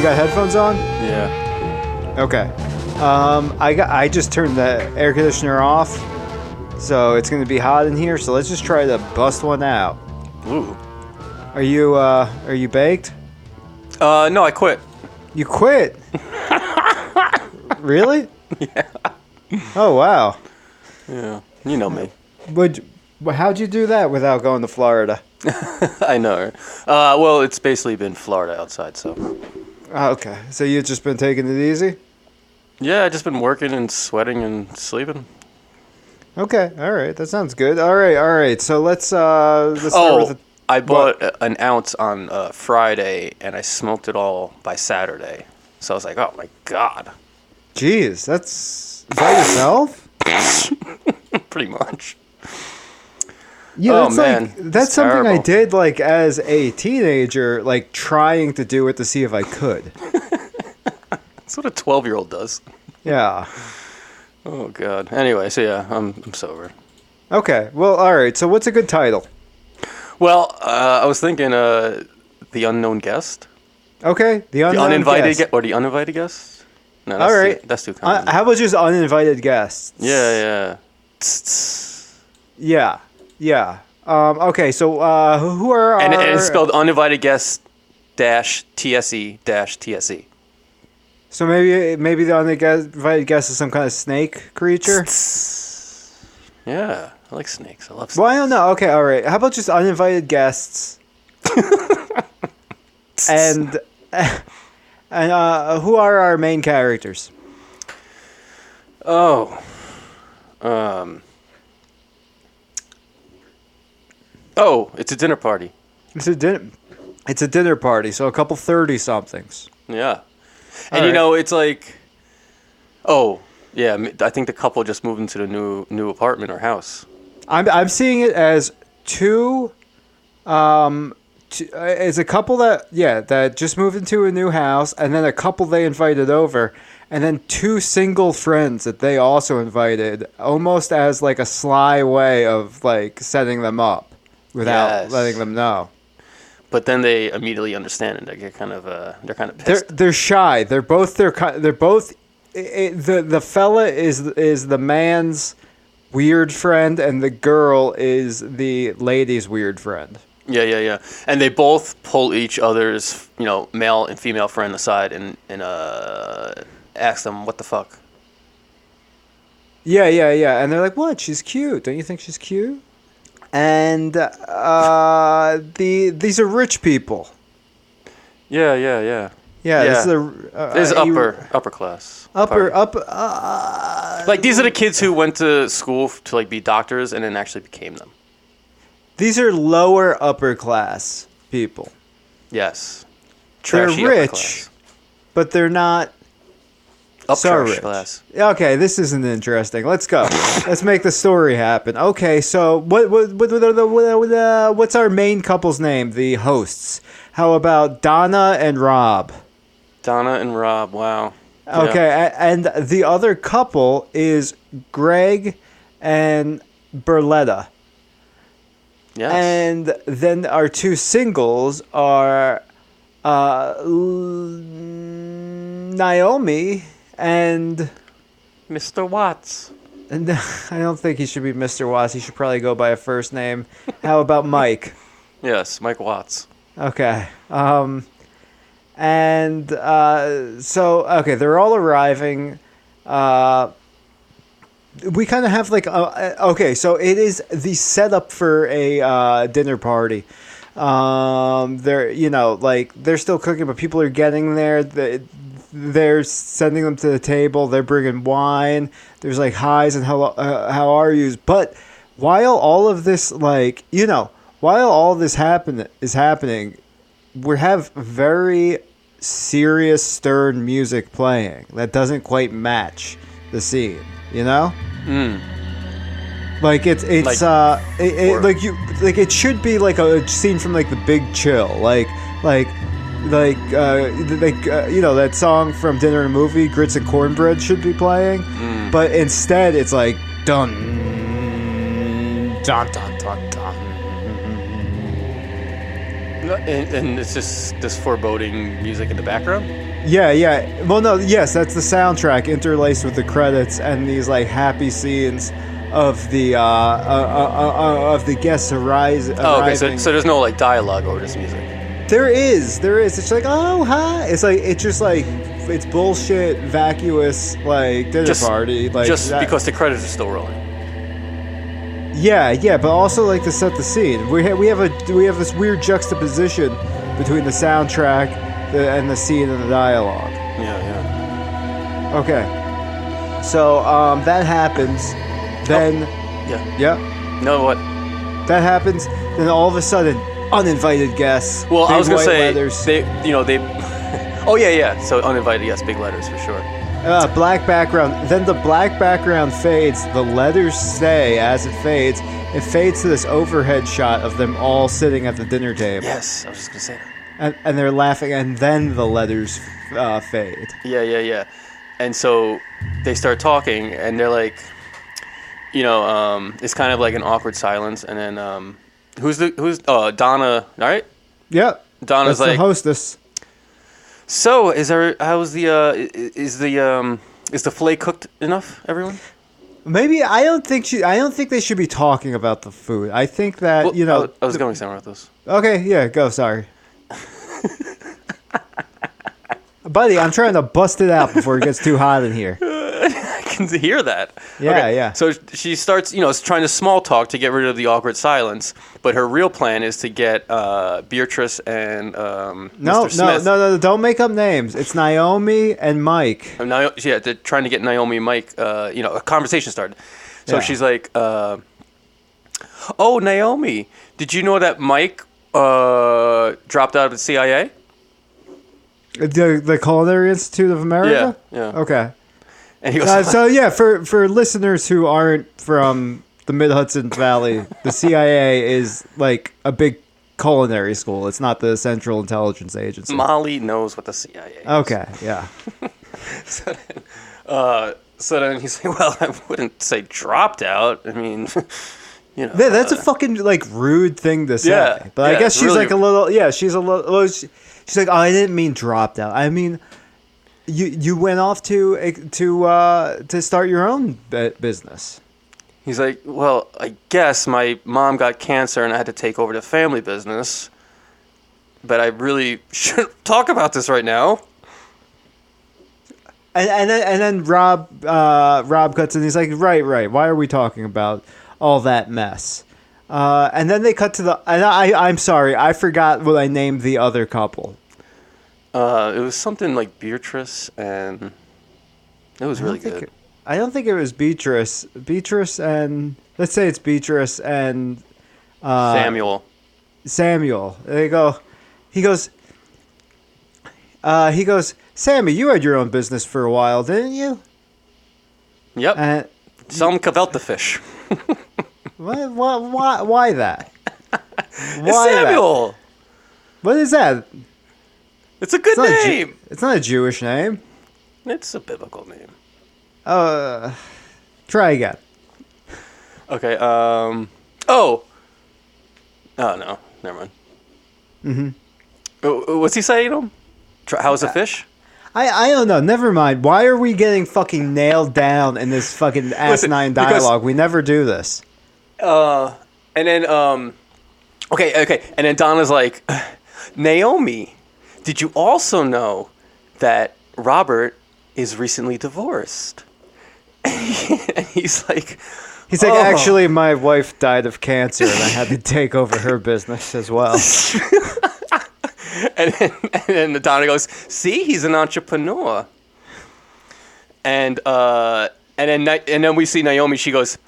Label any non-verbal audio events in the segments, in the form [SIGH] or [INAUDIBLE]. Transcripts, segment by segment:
You got headphones on? Yeah. Okay. Um, I got. I just turned the air conditioner off, so it's gonna be hot in here. So let's just try to bust one out. Ooh. Are you uh, Are you baked? Uh, no, I quit. You quit? [LAUGHS] really? Yeah. Oh wow. Yeah. You know me. Would how'd you do that without going to Florida? [LAUGHS] I know. Uh, well, it's basically been Florida outside, so. Oh, okay, so you've just been taking it easy. Yeah, I just been working and sweating and sleeping. Okay, all right, that sounds good. All right, all right. So let's uh, let's start Oh, with the, I bought a- an ounce on uh, Friday and I smoked it all by Saturday. So I was like, oh my god. Jeez, that's is that yourself? [LAUGHS] Pretty much. Yeah, Oh, that's man, like that's it's something I did like as a teenager, like trying to do it to see if I could. [LAUGHS] That's what a 12 year old does. Yeah. Oh god. Anyway, so yeah, I'm, I'm sober. Okay. Well, all right. So what's a good title? Well, uh, I was thinking uh, the unknown guest. Okay, the, The uninvited guest. Or the uninvited guest? No, that's All right. Too, that's too common. Uh, how about just uninvited guests? yeah, yeah. Yeah. Yeah. Um, okay. So uh, who are our? And, and it's spelled uninvited guest dash TSE dash TSE. So maybe maybe the uninvited guest is some kind of snake creature. Yeah, I like snakes. I love snakes. Well, I don't know. Okay, all right. How about just uninvited guests? [LAUGHS] and [LAUGHS] and uh, who are our main characters? Oh. Um. Oh, it's a dinner party. It's a dinner. It's a dinner party, so a couple thirty somethings. Yeah. And All you right. know, it's like Oh, yeah, I think the couple just moved into the new new apartment or house. I'm I'm seeing it as two. Um, t- uh, it's a couple that yeah that just moved into a new house, and then a couple they invited over, and then two single friends that they also invited, almost as like a sly way of like setting them up, without Yes. letting them know. But then they immediately understand and they get kind of uh they're kind of They're pissed. they're shy. They're both they're they're both. i i the the fella is is the man's weird friend, and the girl is the lady's weird friend. Yeah, yeah, yeah. And they both pull each other's, you know, male and female friend aside and and uh ask them what the fuck. Yeah, yeah, yeah. And they're like, "What? She's cute. Don't you think she's cute?" And uh, the these are rich people. Yeah, yeah, yeah. Yeah, this is Yeah. a uh, This is uh, you- upper upper class. upper party. up. Uh, Like these are the kids who went to school to like be doctors and then actually became them. these are lower upper class people, Yes. They're Trashy upper rich. but they're not Up so rich. class. Okay, this isn't interesting. Let's go. Let's make the story happen. Okay, so what what, what, what, what, what uh, what's our main couple's name? The hosts. How about Donna and Rob? Donna and Rob. Wow. Okay, a- and the other couple is Greg and Berletta. Yes. And then our two singles are uh, Naomi and, Mr. Watts. and [LAUGHS] I don't think he should be Mr. Watts. He should probably go by a first name. How about [LAUGHS] Mike? Yes, Mike Watts. Okay. Um, and uh, so okay, they're all arriving. Uh, we kind of have like uh, okay, so it is the setup for a uh, dinner party. Um, they're you know like they're still cooking, but people are getting there. The, they're sending them to the table. They're bringing wine. There's like highs and hello, uh, how are yous. But while all of this, like you know, while all this happen is happening, we have very serious, stern music playing that doesn't quite match the scene. You know, Mm. like it's it's Like- uh it, it, like you like it should be like a scene from like The Big Chill, like like like uh like uh, you know that song from Dinner and Movie, Grits and Cornbread should be playing, Mm. but instead it's like dun dun dun dun dun. And, and it's just this foreboding music in the background. Yeah, yeah. Well, no, yes, that's the soundtrack interlaced with the credits and these like happy scenes of the uh, uh, uh, uh, of the guests arise, arriving. Oh, okay. So, so there's no like dialogue over this music. There is, there is. It's like, oh hi. It's like it's just like it's bullshit, vacuous, like dinner Just party, like just that- because the credits are still rolling. Yeah, yeah, but also like to set the scene. We ha- we have a we have this weird juxtaposition between the soundtrack the, and the scene and the dialogue. Yeah, yeah. Okay, so um, that happens. Then, Yeah. yeah, No, what? that happens. Then all of a sudden, uninvited guests. Well, I was gonna say letters, they, you know, they. [LAUGHS] oh yeah, yeah. So uninvited, yes, big letters for sure. uh, black background. Then the black background fades. The letters stay as it fades. It fades to this overhead shot of them all sitting at the dinner table. Yes, I was just gonna say that. and, and they're laughing, and then the letters uh, fade. Yeah, yeah, yeah. And so they start talking, and they're like, you know, um, it's kind of like an awkward silence, and then um, who's the who's uh, Donna? All right, Yep. Donna's That's like, the hostess. so is there? How's the uh, is the um, is the fillet cooked enough? Everyone? Maybe I don't think she. I don't think they should be talking about the food. I think that Well, you I know. was- I was going somewhere with this. okay, yeah, go. Sorry, [LAUGHS] buddy. I'm trying to bust it out before it gets too hot in here. [LAUGHS] [LAUGHS] Can hear that. Yeah, yeah. So she starts, you know, trying to small talk to get rid of the awkward silence, but her real plan is to get uh, Beatrice and um, No, Mr. no, Smith. no, no, Don't make up names. It's Naomi and Mike. Uh, Nio- yeah, they're trying to get Naomi and Mike, uh, you know, a conversation started. So Yeah. she's like, uh, "Oh, Naomi, did you know that Mike uh, dropped out of the CIA?" The the Culinary Institute of America. Yeah, yeah. Okay. And he goes, Uh, so yeah, for for listeners who aren't from the Mid Hudson Valley, the CIA is like a big culinary school. It's not the Central Intelligence Agency. "Molly knows what the CIA." is. Okay, yeah. [LAUGHS] so, then, uh, so then he's like, "Well, I wouldn't say dropped out. I mean, [LAUGHS] you know, Yeah, that's a uh, fucking like rude thing to say. Yeah, but I yeah, guess she's really- like a little. Yeah, she's a little. She, she's like, oh, I didn't mean dropped out. I mean, you you went off to to uh, to start your own business. He's like, well, I guess my mom got cancer and I had to take over the family business. But I really [LAUGHS] shouldn't talk about this right now. And and then, and then Rob uh, Rob cuts in. He's like, right, right. Why are we talking about all that mess? Uh, and then they cut to the. And I I'm sorry, I forgot what I named the other couple. Uh, it was something like Beatrice, and it was really good. it- I don't think it was Beatrice. Beatrice and let's say it's Beatrice and uh, Samuel. Samuel. They go. He goes. Uh, he goes. Sammy, you had your own business for a while, didn't you? Yep. And Some Cavelta fish. [LAUGHS] why, why, why, why that? It's Why that? Samuel. What is that? It's a good It's not, a Ju- name. it's not a Jewish name. it's a biblical name. Uh, try again. Okay. Um. Oh. Oh no. Never mind. Mm-hmm. What's he saying him? How's a fish? I, I don't know. Never mind. Why are we getting fucking nailed down in this fucking [LAUGHS] asinine because- dialogue? We never do this. Uh, and then um, okay, okay, and then Donna's like, [SIGHS] Naomi, did you also know that Robert is recently divorced? [LAUGHS] and he's like, He's like, Oh. actually, my wife died of cancer, and I had to take over her business as well. [LAUGHS] and then, and then Donna goes, see, he's an entrepreneur. And uh, and then and then we see Naomi. She goes,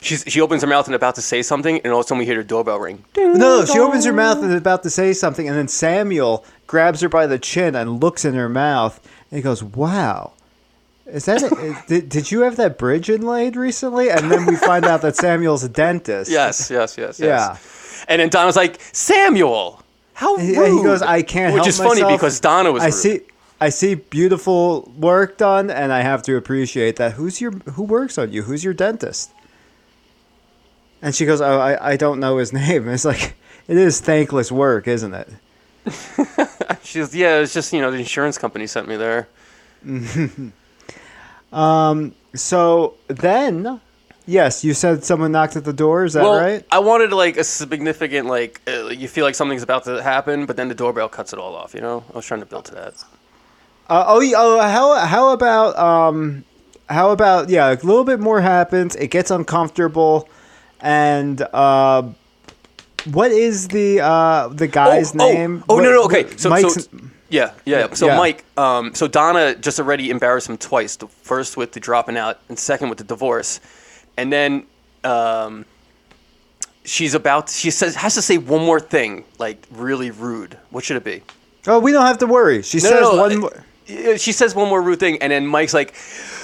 she's she opens her mouth and about to say something, and all of a sudden we hear the doorbell ring. No, no, she opens her mouth and is about to say something, and then Samuel grabs her by the chin and looks in her mouth, and he goes, "Wow, is that? A, [LAUGHS] did, did you have that bridge inlaid recently?" And then we find out that Samuel's a dentist. [LAUGHS] Yes, yes, yes, yes. Yeah. And then Donna's like, Samuel, how rude. He, he goes, "I can't." Which is funny because Donna was I rude. see. I see beautiful work done, and I have to appreciate that. Who's your who works on you? Who's your dentist? And she goes, "Oh, I, I don't know his [LAUGHS] name." It's like it is thankless work, isn't it? [LAUGHS] She goes, yeah, it's just you know the insurance company sent me there. [LAUGHS] So then, yes, you said someone knocked at the door. Is that well, right? I wanted like a significant like uh, you feel like something's about to happen, but then the doorbell cuts it all off. You know, I was trying to build to that. Uh, oh, yeah, oh, how how about um, how about yeah, a little bit more happens. It gets uncomfortable, and uh, what is the uh the guy's oh, name? Oh, oh no, no, okay. what- So, Mike's. so yeah, yeah. So Yeah. Mike, um, so Donna just already embarrassed him twice. The first with the dropping out, and second with the divorce, and then um, she's about. She says has to say one more thing, like really rude. What should it be? oh, we don't have to worry. She No, says no, no, one. uh, more uh, She says one more rude thing, and then Mike's like,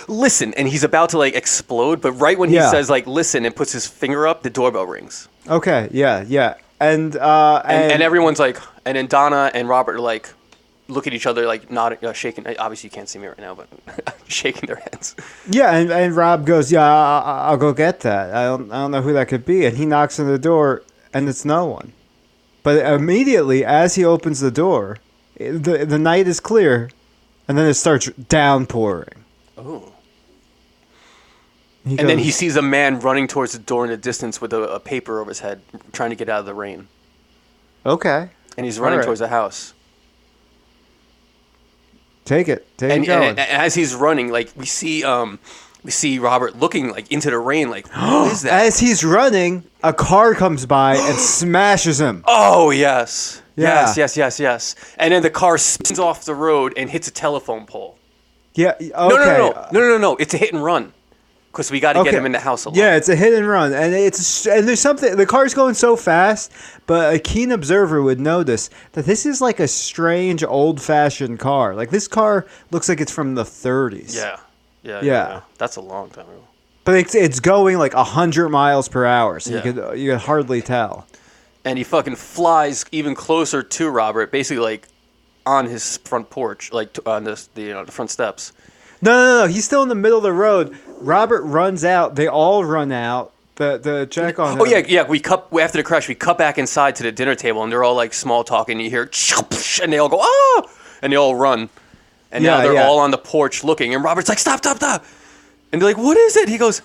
"Listen," and he's about to like explode, but right when he Yeah. says like "listen" and puts his finger up, the doorbell rings, Okay, yeah, yeah, and uh, and, and, and everyone's like, and then Donna and Robert are like, look at each other like not uh, shaking. Obviously, you can't see me right now, but [LAUGHS] shaking their hands. Yeah, and, and Rob goes, "Yeah, I, I- I'll go get that. I don't, I don't know who that could be." And he knocks on the door, and it's no one. But immediately, as he opens the door, the the night is clear, and then it starts downpouring. Oh. He And then he sees a man running towards the door in the distance with a, a paper over his head, trying to get out of the rain. "Okay, And he's running right. towards the house. take it, take And, it going." and, and as he's running, like we see, um, we see Robert looking like into the rain, like what [GASPS] is that? as he's running, a car comes by and [GASPS] smashes him. Oh yes, Yeah. yes, yes, yes, yes. And then the car spins off the road and hits a telephone pole. Yeah, okay. No, no, no, no, no, no, no, no. It's a hit and run. Because we got to get him in the house. Yeah, it's a hit and run, and it's and there's something. The car's going so fast, but a keen observer would notice that this is like a strange, old-fashioned car. Like this car looks like it's from the 30s. yeah, yeah, yeah. Yeah. That's a long time ago. but it's it's going like hundred miles per hour, so Yeah. you could you could hardly tell. And he fucking flies even closer to Robert, basically like on his front porch, like on this, the you know the front steps. No, no, no. He's still in the middle of the road. Robert runs out. They all run out. The the check oh, on. Oh yeah, yeah. We cut after the crash. We cut back inside to the dinner table, and they're all like small talking. You hear, and they all go, oh, and they all run, and now they're yeah. all on the porch looking. And Robert's like, stop, stop, stop, and they're like, what is it? He goes,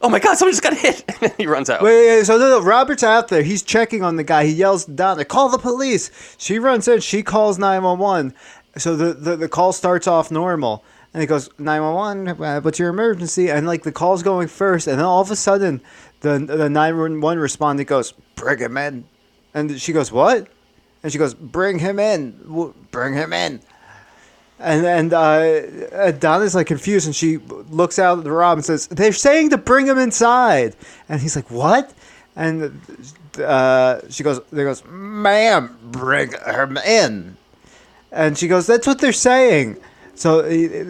oh my god, someone just got hit. [LAUGHS] and he runs out. Wait, wait, wait, so no, no, Robert's out there. He's checking on the guy. He yells down, "Call the police!" She runs in. She calls nine one one. So the, the the call starts off normal, and it goes nine one one. What's your emergency? And like the call's going first, and then all of a sudden, the the nine one one respondent goes, "Bring him in," and she goes, "What?" And she goes, "Bring him in. Bring him in." And and uh, uh, Donna's like confused, and she looks out at the Rob and says, "They're saying to bring him inside." And he's like, "What?" And uh, she goes, "They goes, ma'am, bring him in." And she goes, "That's what they're saying." So,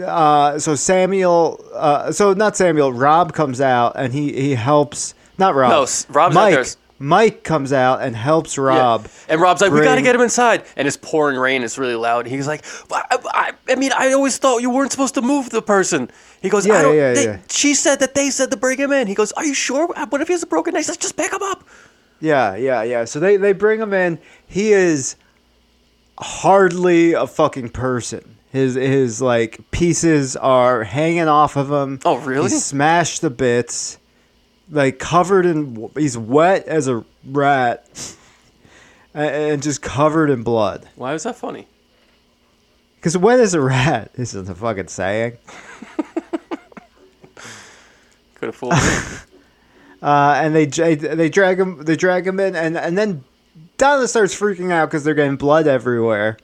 uh, so Samuel, uh, so not Samuel, Rob comes out and he he helps. Not Rob. No, Rob's out Mike. there. Mike comes out and helps Yeah. Rob. And Rob's like, we got to get him inside. And it's pouring rain. It's really loud. He's like, I, I, I mean, I always thought you weren't supposed to move the person. He goes, Yeah, I don't, yeah, they- yeah. She said that they said to bring him in. He goes, are you sure? What if he has a broken neck? Says, just pick him up. Yeah, yeah, yeah. So they they bring him in. He is hardly a fucking person. His his like pieces are hanging off of him. Oh, really? He's smashed to bits. Like covered in he's wet as a rat. a- And just covered in blood. Why was that funny? Because wet as a rat [LAUGHS] isn't a fucking saying. [LAUGHS] Could have fooled me. [LAUGHS] Uh, and they they drag him they drag him in and and then Donna starts freaking out because they're getting blood everywhere.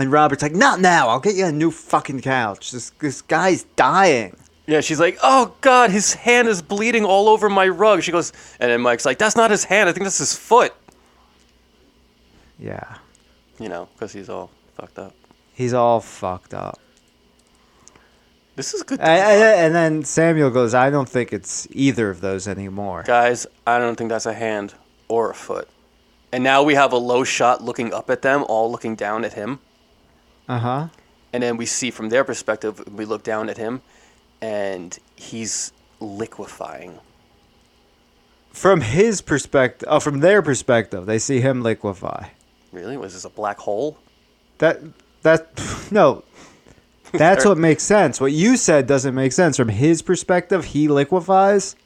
And Robert's like, "Not now! I'll get you a new fucking couch. This this guy's dying." yeah, she's like, oh, God, his hand is bleeding all over my rug. She goes, and then Mike's like, that's not his hand. I think that's his foot. Yeah, You know, because he's all fucked up. he's all fucked up. This is good. And, then Samuel goes, "I don't think it's either of those anymore." Guys, I don't think that's a hand or a foot. And now we have a low shot looking up at them, all looking down at him. Uh huh. And then we see from their perspective, we look down at him, and he's liquefying. from his perspective, oh, from their perspective, they see him liquefy. Really? Was this a black hole? That that [LAUGHS] no, that's what [LAUGHS] makes sense. What you said doesn't make sense. From his perspective, he liquefies.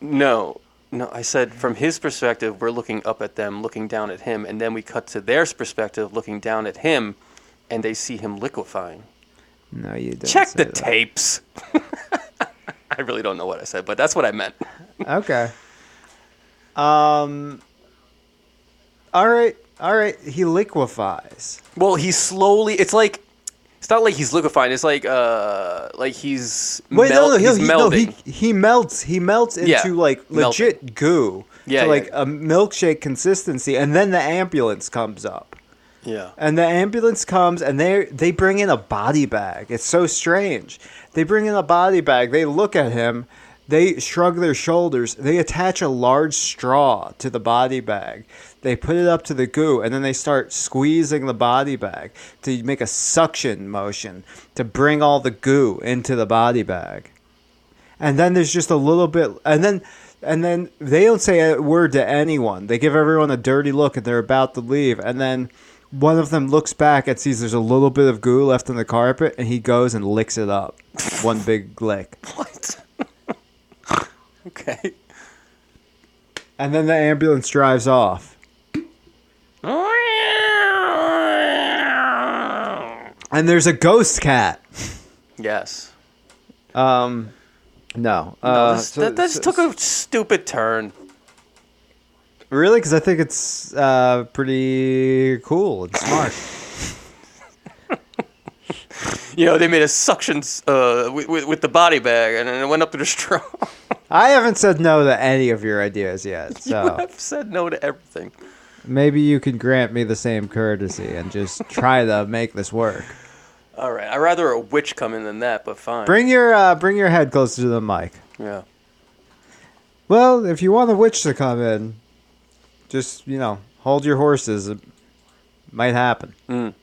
No. No, I said from his perspective, we're looking up at them, looking down at him, and then we cut to their perspective, looking down at him, and they see him liquefying. No, you don't. Check the that. tapes. [LAUGHS] I really don't know what I said, but that's what I meant. Okay. Um. All right. All right. He liquefies. Well, he's slowly. It's like it's not like he's liquefying. It's like uh, like he's Wait, mel- no, no, he's he, melding. no, he he melts. He melts into Yeah, like melting. legit goo. Yeah, to like a milkshake consistency, and then the ambulance comes up. Yeah. And the ambulance comes and they they bring in a body bag. It's so strange. They bring in a body bag. They look at him. They shrug their shoulders. They attach a large straw to the body bag. They put it up to the goo and then they start squeezing the body bag to make a suction motion to bring all the goo into the body bag. And then there's just a little bit and then and then they don't say a word to anyone. They give everyone a dirty look and they're about to leave and then one of them looks back and sees there's a little bit of goo left on the carpet and he goes and licks it up. [LAUGHS] One big lick. What? [LAUGHS] okay. And then the ambulance drives off. And there's a ghost cat. [LAUGHS] Yes. Um no. No, Uh, this, so- that, just so- took a stupid turn. Really? Because I think it's uh, pretty cool and smart. [LAUGHS] You know, they made a suction uh, with, with, the body bag, and then it went up to the [LAUGHS] straw. I haven't said no to any of your ideas yet, [LAUGHS] you so have said no to everything. maybe you can grant me the same courtesy and just try to make this work. All right, I'd rather a witch come in than that, but fine. Bring your uh, bring your head closer to the mic. yeah. Well, if you want a witch to come in, just you know, hold your horses. It might happen. Mm.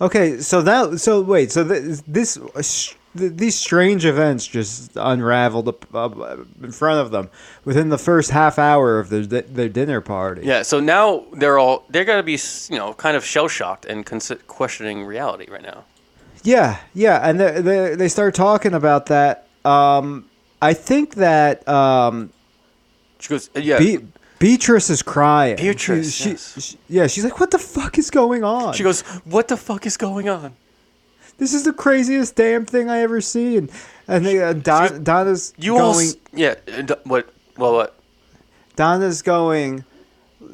Okay, so that so wait, so th- this uh, sh- th- these strange events just unraveled up, up in front of them within the first half hour of their di- their dinner party. Yeah, so now they're all they're gonna be you know kind of shell shocked and consi- questioning reality right now. Yeah, yeah, and they they, they start talking about that. Um, I think that um, She goes, yeah, Be- Beatrice is crying. Beatrice, She, yes. she- yeah, she's like, "What the fuck is going on?" she goes, what the fuck is going on? "This is the craziest damn thing I ever seen." And they, uh, Don, Donna's You going. yeah, what, well, what? Donna's going.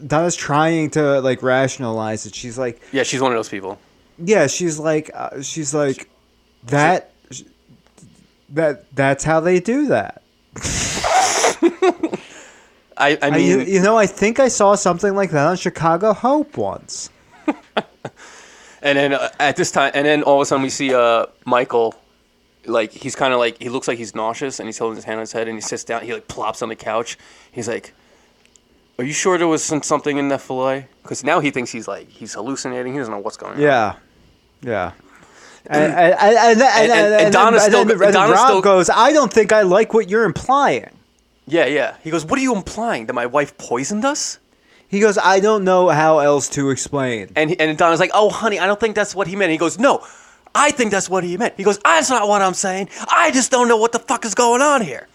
Donna's trying to like rationalize it. She's like, Yeah, she's one of those people. yeah, she's like, uh, she's like, that, that that's how they do that. [LAUGHS] I, I I, mean, you, you know, I think I saw something like that on Chicago Hope once. [LAUGHS] And then uh, at this time, and then all of a sudden we see uh Michael, like he's kind of like he looks like he's nauseous, and he's holding his hand on his head, and he sits down. He like plops on the couch. He's like, "Are you sure there was some, something in that fillet?" Because now he thinks he's like he's hallucinating. He doesn't know what's going on. Yeah, yeah. [CLEARS THROAT] And, and, and, and, and, and- and and Donna's then- still- and then- and then Rob still- goes, I don't think I like what you're implying. Yeah, yeah. He goes, "What are you implying? That my wife poisoned us?" He goes, I don't know how else to explain. And he, and Donna's like, "Oh, honey, I don't think that's what he meant." He goes, "No, I think that's what he meant." He goes, "That's not what I'm saying. I just don't know what the fuck is going on here."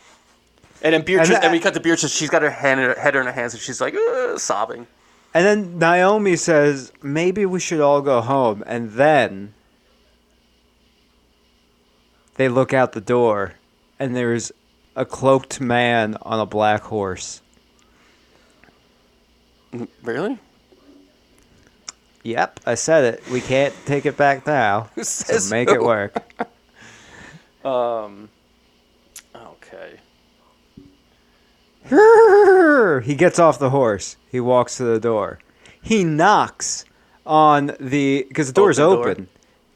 And then Beatrice, And and, we cut to Beatrice. She's got her hand, in her, head in her hands, and she's like uh, sobbing. And then Naomi says, maybe we should all go home. And then they look out the door, and there's a cloaked man on a black horse. Really? Yep, I said it. We can't take it back now. [LAUGHS] Who So says make who? it work. [LAUGHS] Um. Okay. he gets off the horse. He walks to the door. He knocks on the because the door's Open door? open.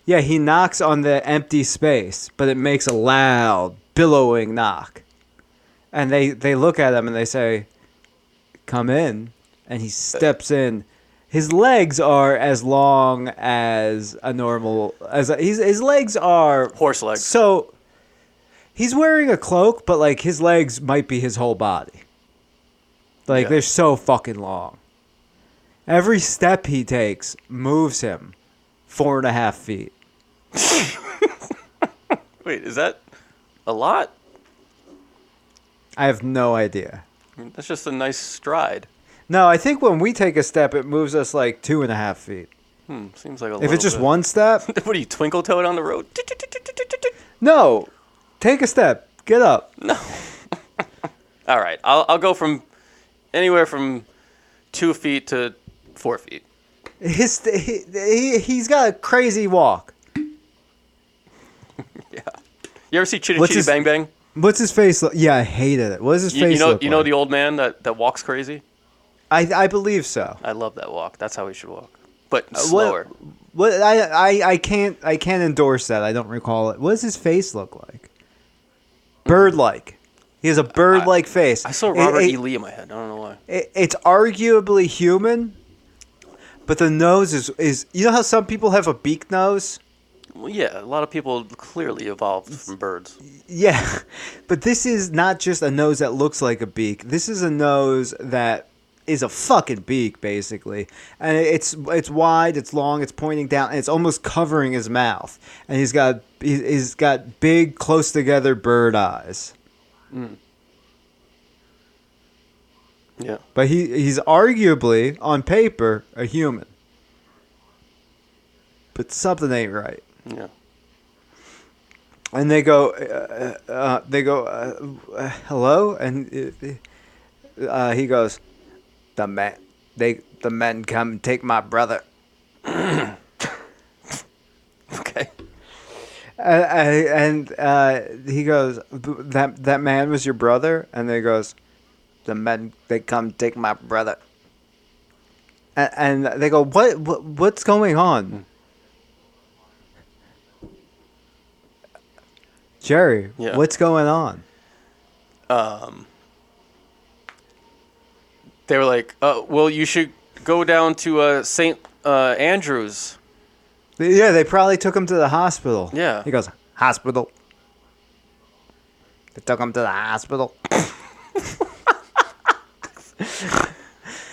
Yeah, he knocks on the empty space, but it makes a loud, billowing knock. And they they look at him and they say, "Come in." And he steps in. His legs are as long as a normal as a, he's, his legs are Horse legs. so he's wearing a cloak, but like his legs might be his whole body. Like Yeah. they're so fucking long. Every step he takes moves him four and a half feet. [LAUGHS] Wait, is that a lot? I have no idea. That's just a nice stride. No, I think when we take a step, it moves us like two and a half feet. Hmm, seems like a If it's just bit. one step, [LAUGHS] what are you, twinkle toed on the road? [LAUGHS] no. Take a step. Get up. No. [LAUGHS] All right, I'll, I'll go from anywhere from two feet to four feet. His he, he he's got a crazy walk. Yeah. You ever see Chitty What's Chitty his- Bang Bang? What's his face? Look? Yeah, I hated it. What does his You, face you know, you know like? the old man that, that walks crazy. I I believe so. I love that walk. That's how he should walk, but Uh, what- slower. What I, I I can't I can't endorse that. I don't recall it. What does his face look like? Bird like. He has a bird like face. I saw It- Robert it- E. Lee in my head. I don't know why. it- it's arguably human, but the nose is is you know how some people have a beak nose. Well, yeah, a lot of people clearly evolved from birds. Yeah, but this is not just a nose that looks like a beak. This is a nose that is a fucking beak, basically. And it's it's wide, it's long, it's pointing down, and it's almost covering his mouth. And he's got he- he's got big, close together bird eyes. Hmm. Yeah. But he he's arguably on paper a human. But something ain't right. Yeah. and they go, uh, uh, they go, uh, uh, hello, and uh, uh, he goes, the man, they, the men come and take my brother, [COUGHS] Okay. uh, uh, and uh, he goes, that that man was your brother, and they goes, the men they come take my brother, and, and they go, what, what, what's going on? Jerry, Yeah. what's going on? Um. They were like, uh, "Well, you should go down to uh, St. Uh, Andrews." Yeah, they probably took him to the hospital. Yeah. He goes, hospital. They took him to the hospital. [LAUGHS]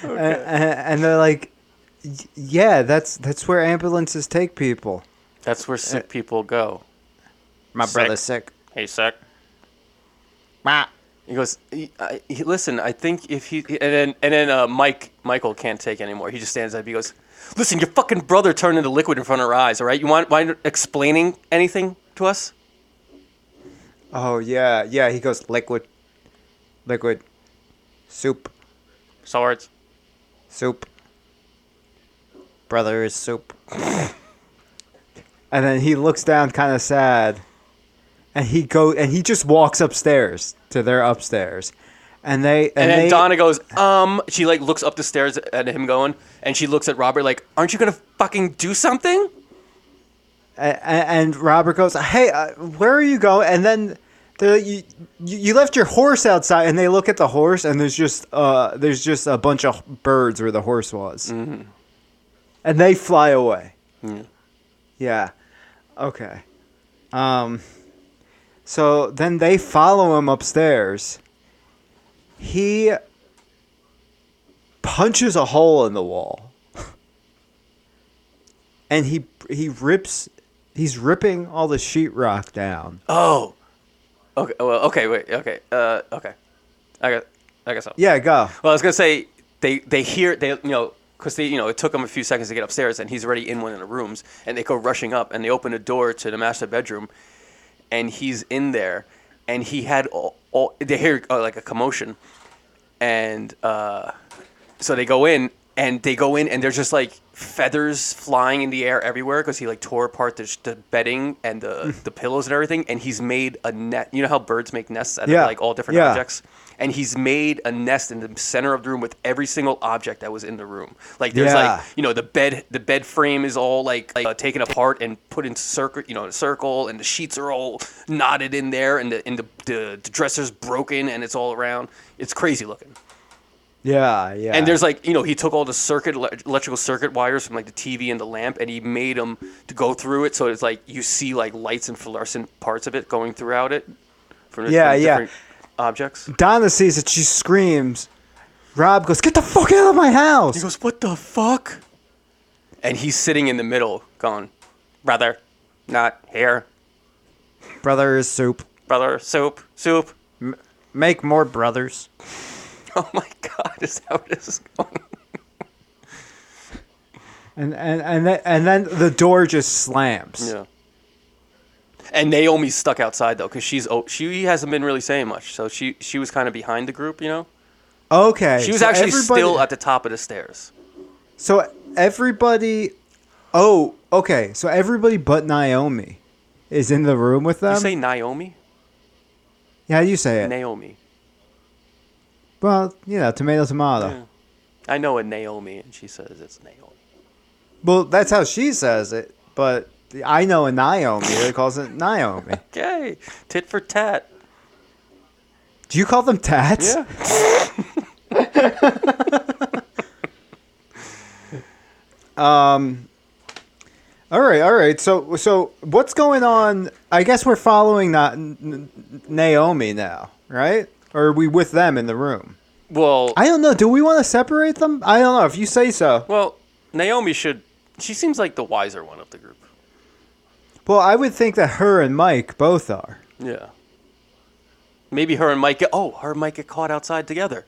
and, and they're like, yeah, that's that's where ambulances take people. That's where sick people go. My Sick. brother's sick. Hey, sick. Wah. He goes, he, I, he, "Listen, I think if he and then and then uh, Mike Michael can't take anymore. He just stands up. He goes, "Listen, your fucking brother turned into liquid in front of our eyes. All right, you want mind explaining anything to us?" Oh yeah, yeah. He goes liquid, liquid, soup, Swords. soup. Brother is soup. [LAUGHS] and then he looks down, kind of sad, and he go and he just walks upstairs to their upstairs, and they and, And, then they, Donna goes, um, she like looks up the stairs at him going, and she looks at Robert like, aren't you gonna fucking do something? A- a- and Robert goes, "Hey, uh, where are you going?" And then you, you left your horse outside, and they look at the horse, and there's just uh there's just a bunch of birds where the horse was, and they fly away. Yeah, okay. Um, so then they follow him upstairs. He punches a hole in the wall [LAUGHS] and he he rips he's ripping all the sheetrock down. Oh, okay. Well, okay. Wait. Okay. Uh, okay. I got. I guess so. Yeah, go. Well, I was gonna say they they hear they you know because they you know it took them a few seconds to get upstairs and he's already in one of the rooms and they go rushing up and they open a door to the master bedroom and he's in there and he had all, all they hear uh, like a commotion and uh, so they go in and they go in and there's just like feathers flying in the air everywhere because he like tore apart the, the bedding and the the pillows and everything and he's made a net you know how birds make nests out Yeah. of like all different Yeah. objects and he's made a nest in the center of the room with every single object that was in the room. Like there's Yeah. like you know the bed the bed frame is all like, like uh, taken apart and put in circle you know in a circle and the sheets are all knotted in there and the and the, the, the dresser's broken and it's all around. It's crazy looking. Yeah, yeah. And there's like, you know, he took all the circuit, electrical circuit wires from like the TV and the lamp, and he made them to go through it. So it's like you see like lights and fluorescent parts of it going throughout it. From Yeah, yeah. Objects. Donna sees it. She screams, Rob goes, "Get the fuck out of my house!" He goes, "What the fuck?" And he's sitting in the middle, going, "Brother, not here. Brother is soup. Brother, soup, soup." Make more brothers. [LAUGHS] Oh my God, is that what this is going? And and and then, and then the door just slams. Yeah. And Naomi's stuck outside though, because she's oh, she hasn't been really saying much, so she she was kind of behind the group, you know. Okay. She was so actually everybody- still at the top of the stairs. So everybody. Oh, okay. So everybody but Naomi is in the room with them. You say Naomi? yeah, you say it. Naomi. well, you know, tomato, tomato. Yeah. I know a Naomi, and she says it's Naomi. Well, that's how she says it. But I know a Naomi that calls it Naomi. Okay, tit for tat. Do you call them tats? Yeah. [LAUGHS] Um. All right, all right. So, so what's going on? I guess we're following Na- N- N- Naomi now, right? Or are we with them in the room? Well, I don't know. Do we want to separate them? I don't know. If you say so. well, Naomi should. She seems like the wiser one of the group. Well, I would think that her and Mike both are. Yeah. Maybe her and Mike. Get, oh, her and Mike get caught outside together.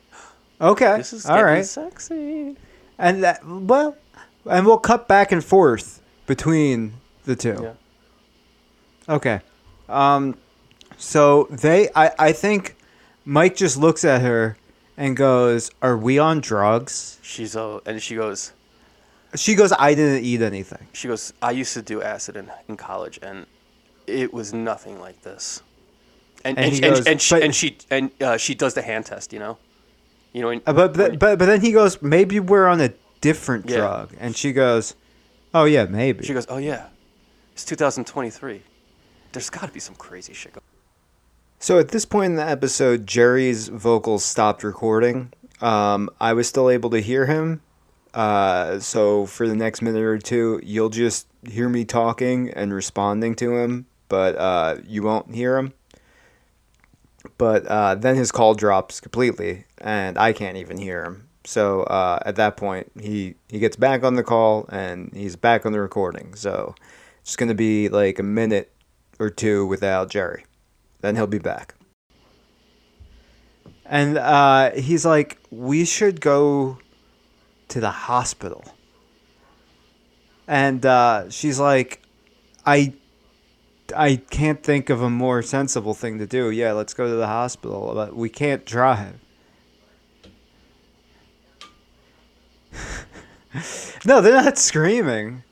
Okay. This is all getting right. sexy. And that well, and we'll cut back and forth between the two. Yeah. Okay. Um so they I I think Mike just looks at her and goes, "Are we on drugs?" She's uh, and she goes. She goes, "I didn't eat anything." She goes. I used to do acid in, in college, and it was nothing like this. And And and, and, and, she, and she and uh, she does the hand test. You know. You know. Uh, But but, but but then he goes, "Maybe we're on a different Yeah. drug." And she goes, "Oh yeah, maybe." She goes, "Oh yeah, it's 2023. There's got to be some crazy shit." Going. So at this point in the episode, Jerry's vocals stopped recording. Um, I was still able to hear him. Uh, so for the next minute or two, you'll just hear me talking and responding to him, but uh, you won't hear him. But uh, then his call drops completely, and I can't even hear him. So uh, at that point, he he gets back on the call and he's back on the recording. So it's gonna be like a minute or two without Jerry then he'll be back. And uh, he's like, we should go to the hospital. And uh, she's like, I, I can't think of a more sensible thing to do. Yeah, let's go to the hospital, but we can't drive. [LAUGHS] no, they're not screaming.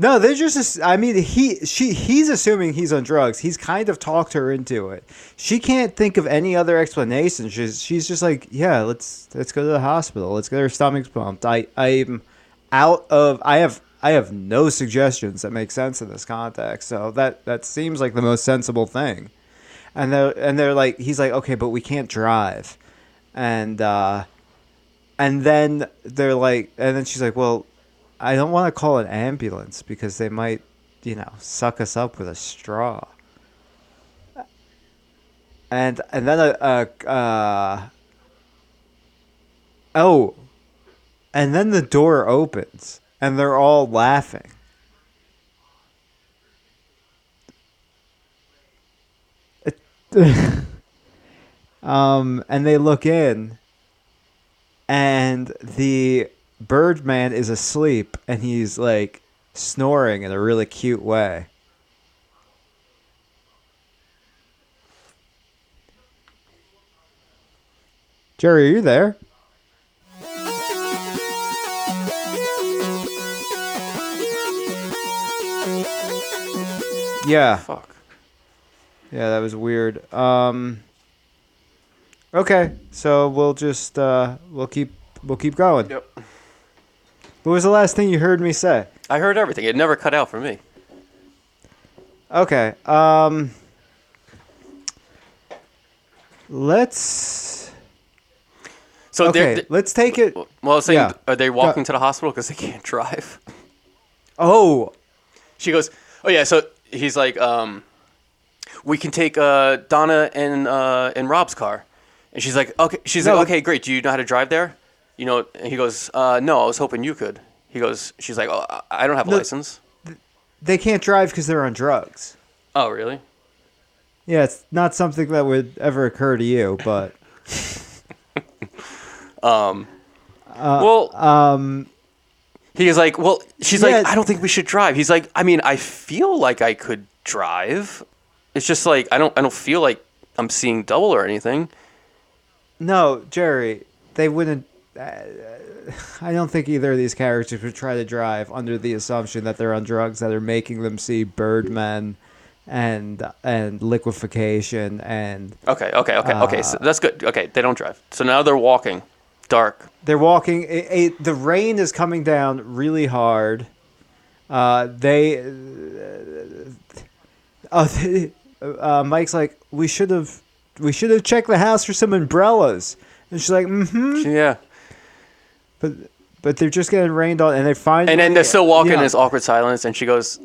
No, they're just. I mean, he, she, he's assuming he's on drugs. He's kind of talked her into it. She can't think of any other explanation. She's, she's just like, yeah, let's, let's go to the hospital. Let's get her stomachs pumped. I, I'm out of. I have, I have no suggestions that make sense in this context. So that, that seems like the most sensible thing. And they're, and they're like, he's like, okay, but we can't drive, and, uh, and then they're like, and then she's like, well, I don't want to call an ambulance because they might, you know, suck us up with a straw. And and then a, a uh, oh, and then the door opens and they're all laughing. [LAUGHS] Um, and they look in, and the Birdman is asleep and he's like snoring in a really cute way. Jerry, are you there? Yeah. Fuck. Yeah, that was weird. Um Okay, so we'll just uh we'll keep we'll keep going. Yep. What was the last thing you heard me say? I heard everything. It never cut out for me. Okay. Um Let's So Okay, they're, they're- let's take it well, I was saying, Yeah. are they walking to the hospital because they can't drive? [LAUGHS] Oh, She goes, "Oh yeah." So he's like, um, "We can take uh, Donna and uh, and Rob's car," And she's like, okay. She's No, like, okay, great. Do you know how to drive there? You know. He goes, uh, no. I was hoping you could. He goes, she's like, oh, I- don't have a No. license. They can't drive because they're on drugs. Oh, really? Yeah, it's not something that would ever occur to you, but [LAUGHS] well, um, he is like, well, she's Yeah. like, I don't think we should drive. He's like, I mean, I feel like I could drive. It's just like I don't, I don't feel like I'm seeing double or anything. no, Jerry, they wouldn't. Uh, I don't think either of these characters would try to drive under the assumption that they're on drugs that are making them see Birdman and and liquefaction and Okay, okay, okay, okay. Uh, So that's good. Okay, they don't drive. So now they're walking, dark. they're walking. It, it, the rain is coming down really hard. Uh, they, uh, they, uh, Mike's like, we should have, we should have checked the house for some umbrellas, and she's like, mm-hmm. Yeah. But but they're just getting rained on, and they find. And then they're still walking in this awkward silence, and she goes,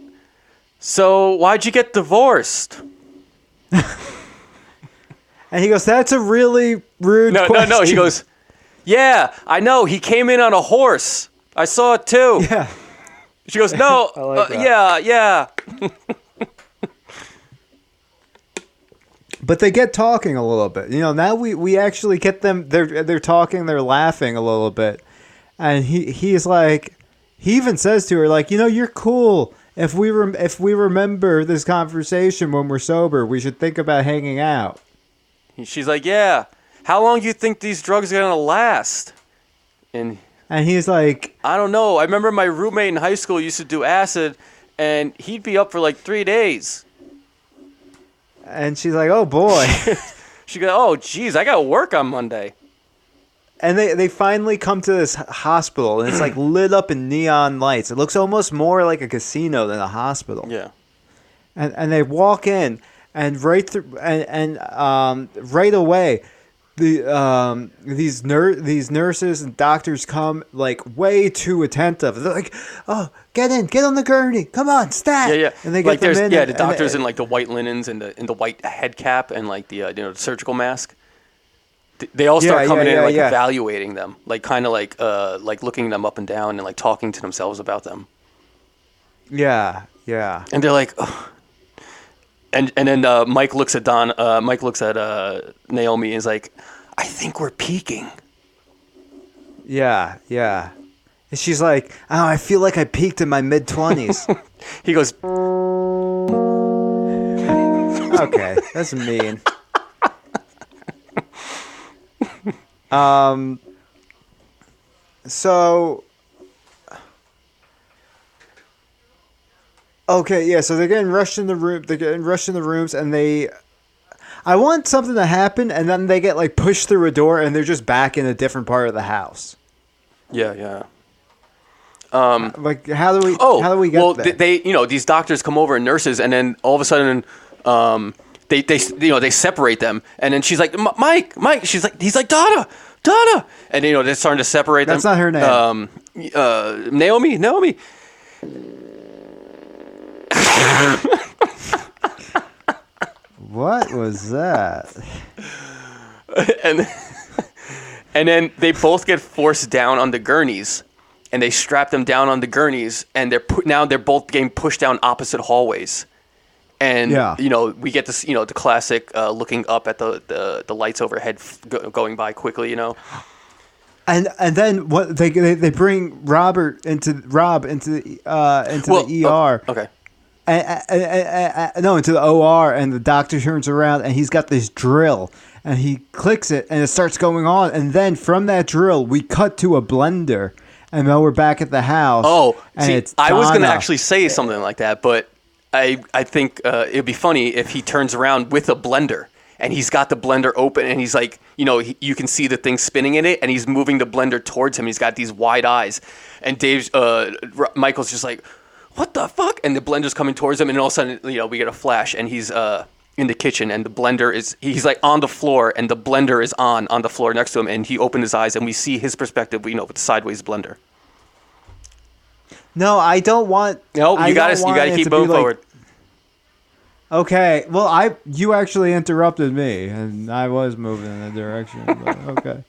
"So why'd you get divorced?" [LAUGHS] And he goes, "That's a really rude." No, no, question. no. He goes, "Yeah, I know. He came in on a horse. I saw it too." "Yeah." She goes, "No, [LAUGHS] like uh, yeah, yeah." [LAUGHS] But they get talking a little bit. You know, now we, we actually get them. They're they're talking. They're laughing a little bit, and he he's like, he even says to her like, you know, you're cool. If we rem- if we remember this conversation when we're sober, we should think about hanging out. She's like, "Yeah. How long do you think these drugs are gonna last?" And And he's like, I don't know. I remember my roommate in high school used to do acid, and he'd be up for like three days. and she's like, oh boy. [LAUGHS] She goes, "Oh, geez, I got to work on Monday." And they they finally come to this hospital, and it's like [CLEARS THROAT] lit up in neon lights. It looks almost more like a casino than a hospital. Yeah. and and they walk in and right through and, and um right away the um these nur- these nurses and doctors come like way too attentive they're like oh get in get on the gurney come on stat Yeah, yeah. and they get like them in yeah, and- the and- doctors in like the white linens and the in the white head cap and like the uh, you know the surgical mask. Th- They all start Yeah, coming yeah, in yeah, like evaluating them, like kind of like uh like looking them up and down and like talking to themselves about them. yeah yeah And they're like, and and then uh, Mike looks at Don. Uh, Mike looks at uh, Naomi and is like, I think we're peaking. yeah yeah and she's like oh i feel like i peaked in my mid-20s [LAUGHS] He goes, [LAUGHS] okay, that's mean. Um. So. Okay, yeah. So they're getting rushed in the room. They're getting rushed in the rooms, and they. I want something to happen, and then they get like pushed through a door, and they're just back in a different part of the house. yeah, yeah. Um, like, how do we? Oh, how do we get well, there? th- they, you know, these doctors come over and nurses, and then all of a sudden, um, they, they, you know, they separate them, and then she's like, Mike, Mike, she's like, he's like, Donna, Donna, and you know, they're starting to separate That's them. not her name. Um, uh, Naomi, Naomi. what was that? [LAUGHS] and and then they both get forced down on the gurneys, and they strap them down on the gurneys, and they're put now they're both getting pushed down opposite hallways. And Yeah. you know we get this you know the classic uh, looking up at the, the, the lights overhead f- go, going by quickly you know And and then what they they, they bring Robert into Rob into the uh into the ER. o- okay And, and- and- and- no, into the OR, and the doctor turns around, and he's got this drill, and he clicks it, and it starts going on, and then from that drill, we cut to a blender, and now we're back at the house. Oh, and see, it's I was going to actually say something like that, but I I think uh, it'd be funny if he turns around with a blender and he's got the blender open and he's like, you know, he, you can see the thing spinning in it and he's moving the blender towards him. He's got these wide eyes, and Dave's uh, R- Michael's just like, what the fuck? And the blender's coming towards him, and all of a sudden, you know, we get a flash, and he's uh. In the kitchen, and the blender is, he's like on the floor, and the blender is on, on the floor next to him, and he opened his eyes, and we see his perspective, you know, with the sideways blender. No, I don't want. No, I you gotta you gotta keep to be moving like- forward. Okay. Well, I you actually interrupted me, and I was moving in a direction. But [LAUGHS] okay.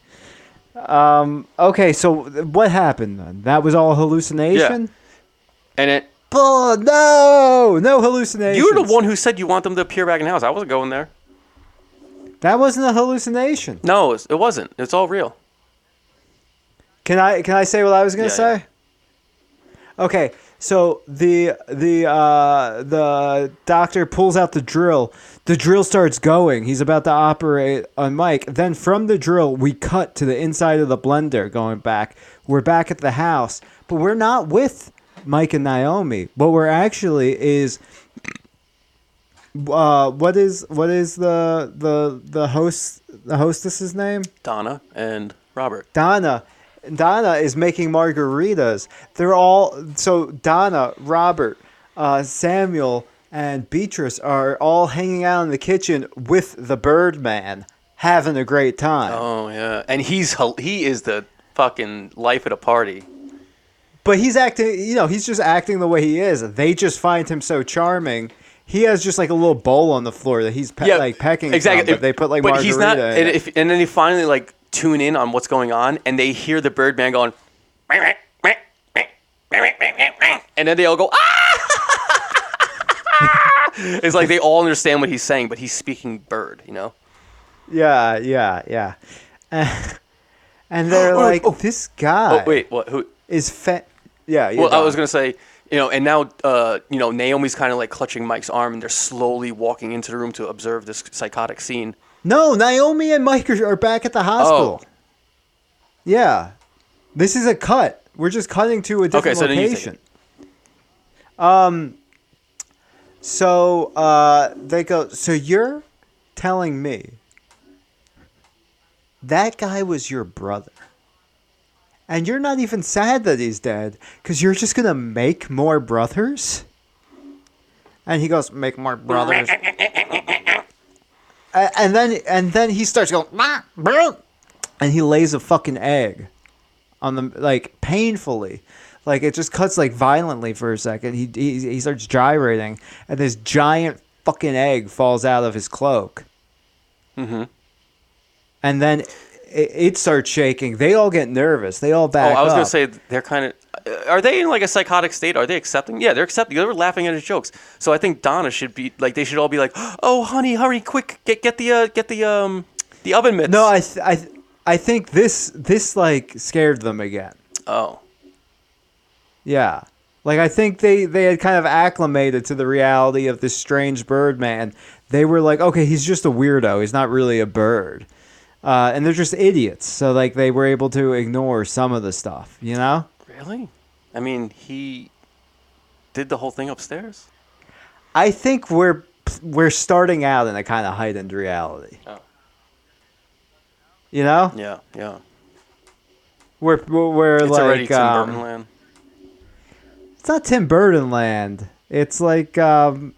Um. Okay. So what happened then? That was all hallucination. Yeah. And it, Oh no! No hallucination. you were the one who said you want them to appear back in the house. I wasn't going there. That wasn't a hallucination. No, it was- it wasn't. It's all real. Can I can I say what I was gonna Yeah, say? Okay, so the the uh, the doctor pulls out the drill. The drill starts going. He's about to operate on Mike. Then from the drill, we cut to the inside of the blender. Going back, we're back at the house, but we're not with Mike and Naomi. What we're actually is. Uh, what is what is the the the host the hostess's name? Donna and Robert. Donna. Donna is making margaritas. They're all so Donna, Robert, uh, Samuel, and Beatrice are all hanging out in the kitchen with the Birdman, having a great time. Oh yeah, and he's he is the fucking life at a party. But he's acting, you know, he's just acting the way he is. They just find him so charming. He has just like a little bowl on the floor that he's pe- like pecking exactly. from, but they put like but margarita he's not, in and, if, and then he finally like tune in on what's going on, and they hear the Birdman going, and then they all go ah. [LAUGHS] it's like they all understand what he's saying, but he's speaking bird, you know. Yeah, yeah, yeah. [LAUGHS] and they're Oh, like, oh. this guy Oh wait, what? Who? is fat. Yeah, yeah. Well, I was gonna say, you know, and now, uh, you know, Naomi's kind of like clutching Mike's arm, and they're slowly walking into the room to observe this psychotic scene. No, Naomi and Mike are, are back at the hospital. Oh. Yeah. This is a cut. We're just cutting to a different Okay, so then location. Um so uh they go so you're telling me that guy was your brother. And you're not even sad that he's dead cuz you're just going to make more brothers? And he goes, "Make more brothers." [LAUGHS] And then and then he starts going and he lays a fucking egg on the like painfully. Like it just cuts like violently for a second. He he, he starts gyrating and this giant fucking egg falls out of his cloak. Mhm. and then it, starts shaking they all get nervous they all Oh, back I was up. gonna say they're kind of. Are they in like a psychotic state? Are they accepting? Yeah, they're accepting. They were laughing at his jokes. So I think Donna should be like. They should all be like, [GASPS] "Oh, honey, hurry, quick, get get the uh, get the um the oven mitts." no i th- i th- i think this this like scared them again Oh, Yeah. Like I think they they had kind of acclimated to the reality of this strange bird man. They were like, okay, he's just a weirdo. He's not really a bird. Uh, and they're just idiots. So like they were able to ignore some of the stuff, you know? really? I mean, he did the whole thing upstairs. I think we're we're starting out in a kind of heightened reality. Oh. You know? Yeah, yeah. We're we're, It's like already Tim um, Burton land. It's not Tim Burton land. It's like um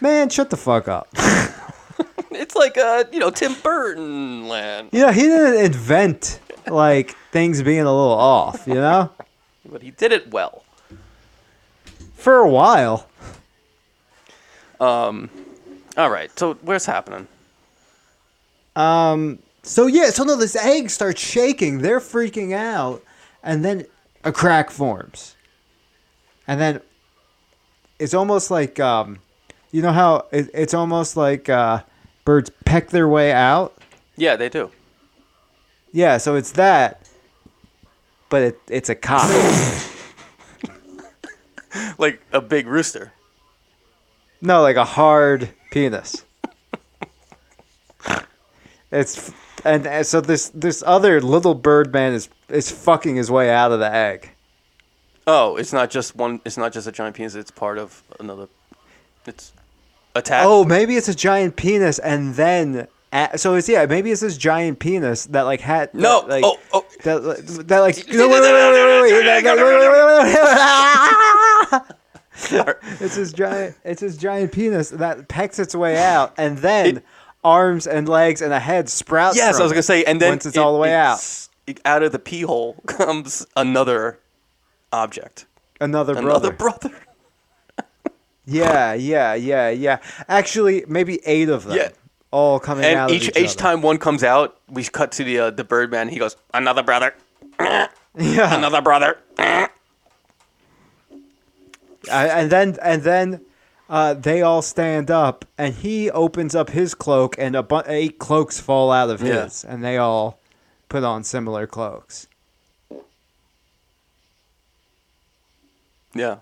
Man, shut the fuck up. [LAUGHS] Like a you know, Tim Burton land. You know, he didn't invent like things being a little off, you know? But he did it well. For a while. Um, all right. So where's happening? Um so yeah, so no, this egg starts shaking, they're freaking out, and then a crack forms. And then it's almost like um you know how it, it's almost like uh birds peck their way out? Yeah, they do. Yeah, so it's that. But it, it's a cock. [LAUGHS] Like a big rooster. No, like a hard penis. it's and, and so this this other little bird man is is fucking his way out of the egg. Oh, it's not just one. It's not just a giant penis. It's part of another. It's attack. Oh, maybe it's a giant penis, and then uh, so it's yeah, maybe it's this giant penis that like had no, that, like, oh, oh. That, that like no, wait, wait, wait, wait, wait, wait wait wait wait wait wait. it's his giant it's his giant penis that pecks its way out and then it, arms and legs and a head sprout yes i was gonna say and then once it's it, all the way out out of the pee hole comes another object another brother. another brother yeah, yeah, yeah, yeah. Actually, maybe eight of them. Yeah. All coming And out each of each, each, other. time one comes out, we cut to the uh, the Birdman. He goes, "Another brother, [LAUGHS] Yeah. another brother." Uh, and then and then uh, they all stand up, and he opens up his cloak, and a bu- eight cloaks fall out of Yeah. his, and they all put on similar cloaks. Yeah.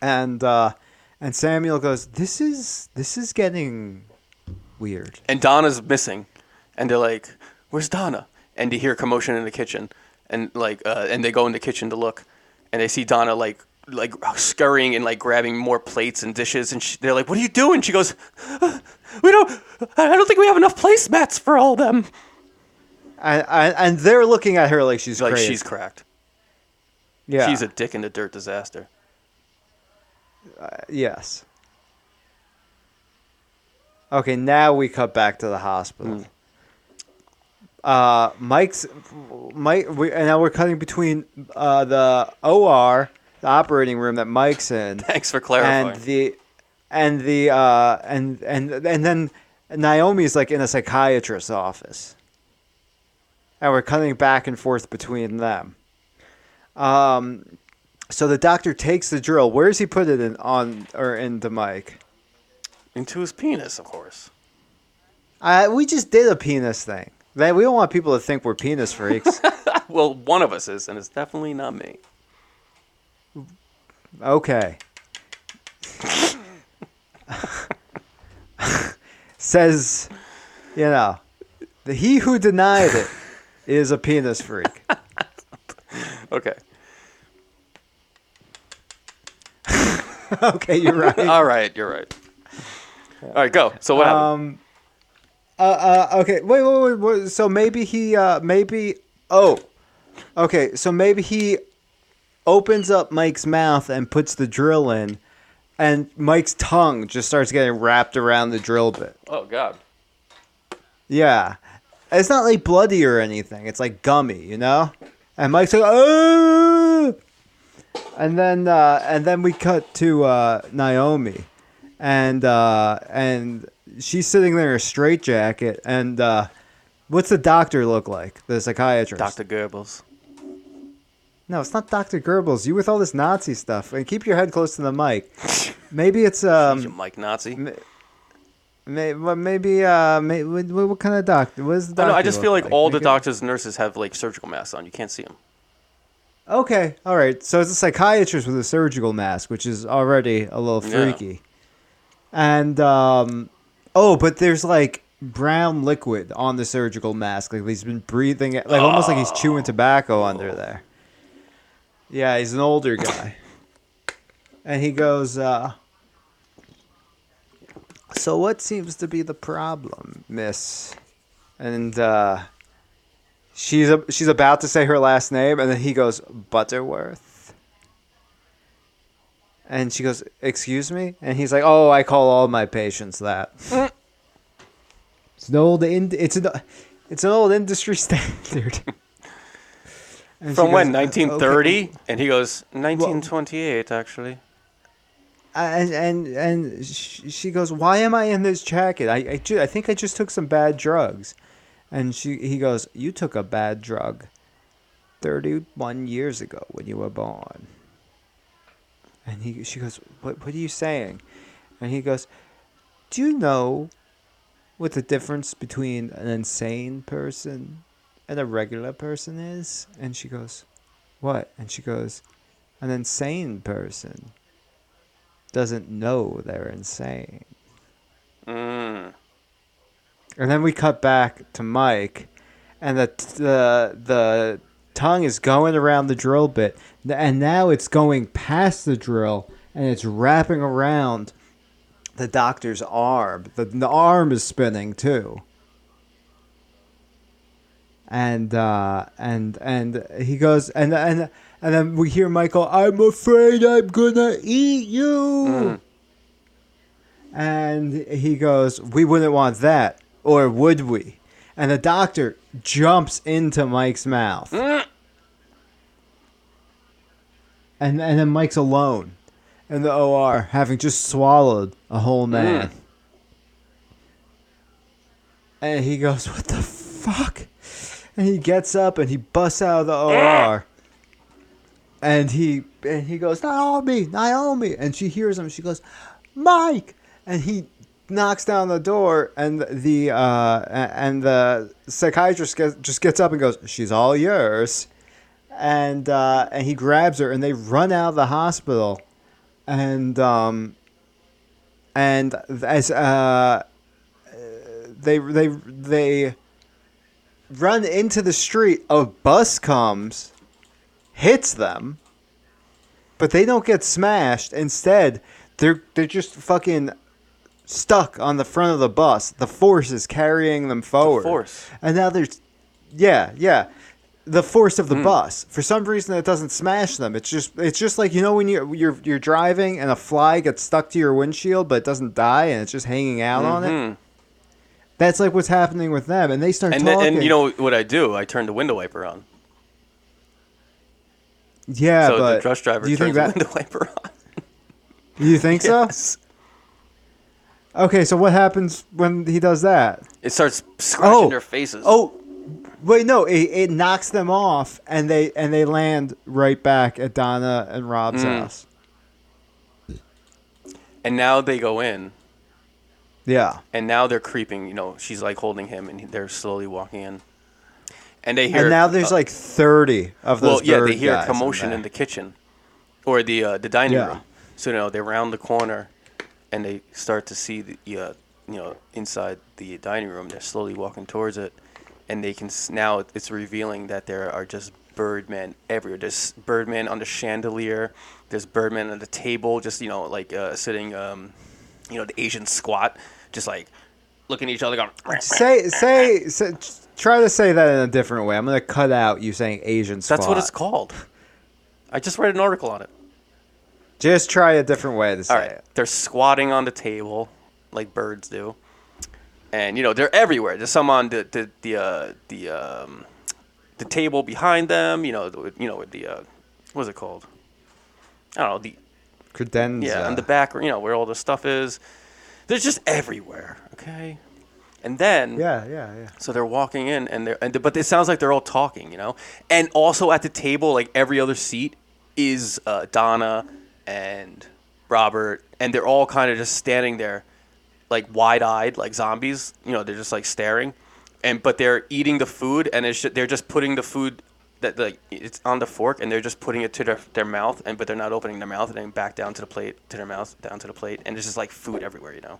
And uh, and Samuel goes, "This is this is getting weird." and Donna's missing, and they're like, "Where's Donna?" And they hear commotion in the kitchen, and like, uh, and they go in the kitchen to look, and they see Donna like like scurrying and like grabbing more plates and dishes, and she, they're like, "What are you doing?" She goes, "Uh, "We don't. I don't think we have enough placemats for all them." And, and and they're looking at her like she's Like crazy. she's cracked. yeah. She's a dick in the dirt disaster. Yes. Okay, now we cut back to the hospital. Mm. Uh, Mike's Mike, we, and now we're cutting between uh, the OR, the operating room that Mike's in, [LAUGHS] Thanks for clarifying. and the and the uh, and and and then Naomi's like in a psychiatrist's office, and we're cutting back and forth between them. Um, so the doctor takes the drill. Where does he put it in on or into Mike? Into his penis, of course. Uh, we just did a penis thing. Man, we don't want people to think we're penis freaks. [LAUGHS] Well, one of us is, and it's definitely not me. okay. Says, you know, the he who denied it is a penis freak. [LAUGHS] Okay. [LAUGHS] okay, you're right. [LAUGHS] All right, you're right. All right, go. So what happened? Um. Uh, uh. Okay. Wait. Wait. Wait. wait. So maybe he. Uh. Maybe. Oh. Okay. So maybe he opens up Mike's mouth and puts the drill in, and Mike's tongue just starts getting wrapped around the drill bit. Oh God. Yeah. It's not like bloody or anything. It's like gummy, you know. And Mike's like, oh. And then uh, and then we cut to uh, Naomi, and uh, and she's sitting there in a straitjacket. And uh, what's the doctor look like? The psychiatrist. Dr. Goebbels. No, it's not Doctor Goebbels. You with all this Nazi stuff. And keep your head close to the mic. Maybe it's [LAUGHS] you um. Mike Nazi. May, well, maybe uh. May, what, what kind of doctor? What is the I, doctor? know, I just feel like all the doctors and nurses have like surgical masks on. You can't see them. Okay, all right. So it's a psychiatrist with a surgical mask, which is already a little Yeah. freaky. And um, oh, but there's like brown liquid on the surgical mask, like he's been breathing, like almost like he's chewing tobacco under there. Yeah, he's an older guy, [COUGHS] and he goes, uh, "So what seems to be the problem, Miss?" And uh, she's a, she's about to say her last name, and then he goes Butterworth, and she goes, "Excuse me," and he's like, "Oh, I call all my patients that." [LAUGHS] it's an old in, it's an it's an old industry standard. [LAUGHS] And she From when? goes, "Uh, 1930? okay." And he goes, 1928, actually. and and and sh- she goes, "Why am I in this jacket? I I, ju- I think I just took some bad drugs." And she he goes, "You took a bad drug 31 years ago when you were born." And he she goes, "What what are you saying?" And he goes, "Do you know what the difference between an insane person and a regular person is?" And she goes, "What?" And she goes, "An insane person doesn't know they're insane. Mm. And then we cut back to Mike, and the the the tongue is going around the drill bit, and now it's going past the drill, and it's wrapping around the doctor's arm. The, the arm is spinning too. And uh, and and he goes and and and then we hear Michael. I'm afraid I'm gonna eat you. And he goes, We wouldn't want that. Or would we? And the doctor jumps into Mike's mouth. Mm. And, and then Mike's alone. in the OR, having just swallowed a whole man. Mm. And he goes, "What the fuck?" And he gets up and he busts out of the OR. And he and he goes, "Naomi, Naomi!" And she hears him. She goes, "Mike!" And he knocks down the door, and the uh, and the psychiatrist just gets up and goes, "She's all yours." And uh, and he grabs her, and they run out of the hospital, and um, and as uh, they they they run into the street. A bus comes, hits them, but they don't get smashed. Instead, they're they're just fucking stuck on the front of the bus. The force is carrying them forward. force. And now there's yeah, yeah. The force of the bus. For some reason it doesn't smash them. It's just it's just like you know when you're you're you're driving and a fly gets stuck to your windshield but it doesn't die and it's just hanging out on it. Mhm. That's like what's happening with them, and they start And then, talking. and you know what I do? I turn the window wiper on. yeah, so but the truck driver do you turns think the window wiper on. You think [LAUGHS] Yes. so? Okay, so what happens when he does that? It starts scratching Oh. their faces. Oh, wait, no, it, it knocks them off, and they and they land right back at Donna and Rob's Mm. house. And now they go in, Yeah, and now they're creeping. You know, she's like holding him, and they're slowly walking in. And they hear. and now there's uh, like thirty of those. well, yeah, they hear a commotion there. in the kitchen, or the uh, the dining Yeah. room. So you know they round the corner, and they start to see the uh, you know inside the dining room. They're slowly walking towards it, and they can s- now it's revealing that there are just birdmen everywhere. There's birdmen on the chandelier. There's birdmen on the table, just you know like uh, sitting, um, you know the Asian squat, just like looking at each other, going. Say, say, say, try to say that in a different way. I'm gonna cut out you saying Asian squat. That's what it's called. I just read an article on it. Just try a different way to say All right, it. they're squatting on the table like birds do, and you know they're everywhere. There's some on the the the uh, the um, the table behind them. You know, the, you know with the uh, what's it called? I don't know the Credenza. yeah, on the back, you know where all the stuff is. They're just everywhere. Okay, and then Yeah, yeah, yeah. so they're walking in, and they're, and but it sounds like they're all talking, you know. And also at the table, like every other seat, is uh, Donna and Robert, and they're all kind of just standing there, like wide-eyed, like zombies. You know, they're just like staring, and but they're eating the food, and it's ju- they're just putting the food that like it's on the fork, and they're just putting it to their, their mouth, and but they're not opening their mouth, and then back down to the plate, to their mouth, down to the plate, and there's just like food everywhere, you know.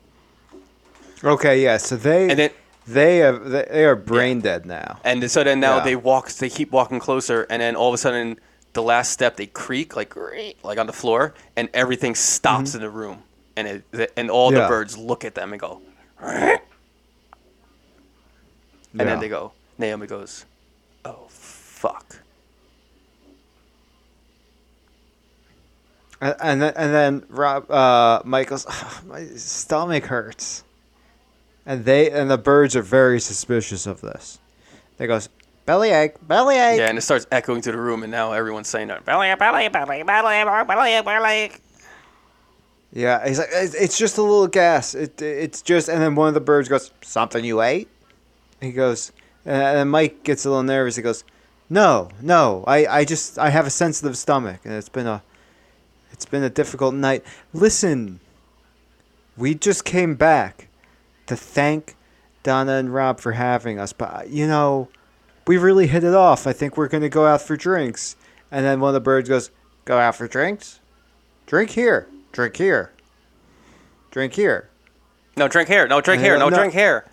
Okay, yeah. So they And then they have they, are brain dead now. And so then now Yeah. they walk, they keep walking closer, and then all of a sudden, the last step they creak like like on the floor, and everything stops in the room, and it and all the Mm-hmm. Birds look at them and go, and Yeah. then they go. Naomi goes, "Oh fuck." And and then, and then Rob uh, Mike goes, [SIGHS] my stomach hurts, and they and the birds are very suspicious of this. They goes bellyache, bellyache. Yeah, and it starts echoing to the room, and now everyone's saying uh, that. "Belly, belly, belly, belly, belly, belly." Yeah, he's like, it's, it's just a little gas. It it's just, and then one of the birds goes, something you ate. He goes, uh, and Mike gets a little nervous. He goes, no, no, I I just I have a sensitive stomach, and it's been a it's been a difficult night. Listen, we just came back to thank Donna and Rob for having us, but you know, we really hit it off. I think we're gonna go out for drinks. And then one of the birds goes, go out for drinks. Drink here. Drink here. Drink here. No, drink here. No, drink here. No, no. drink here.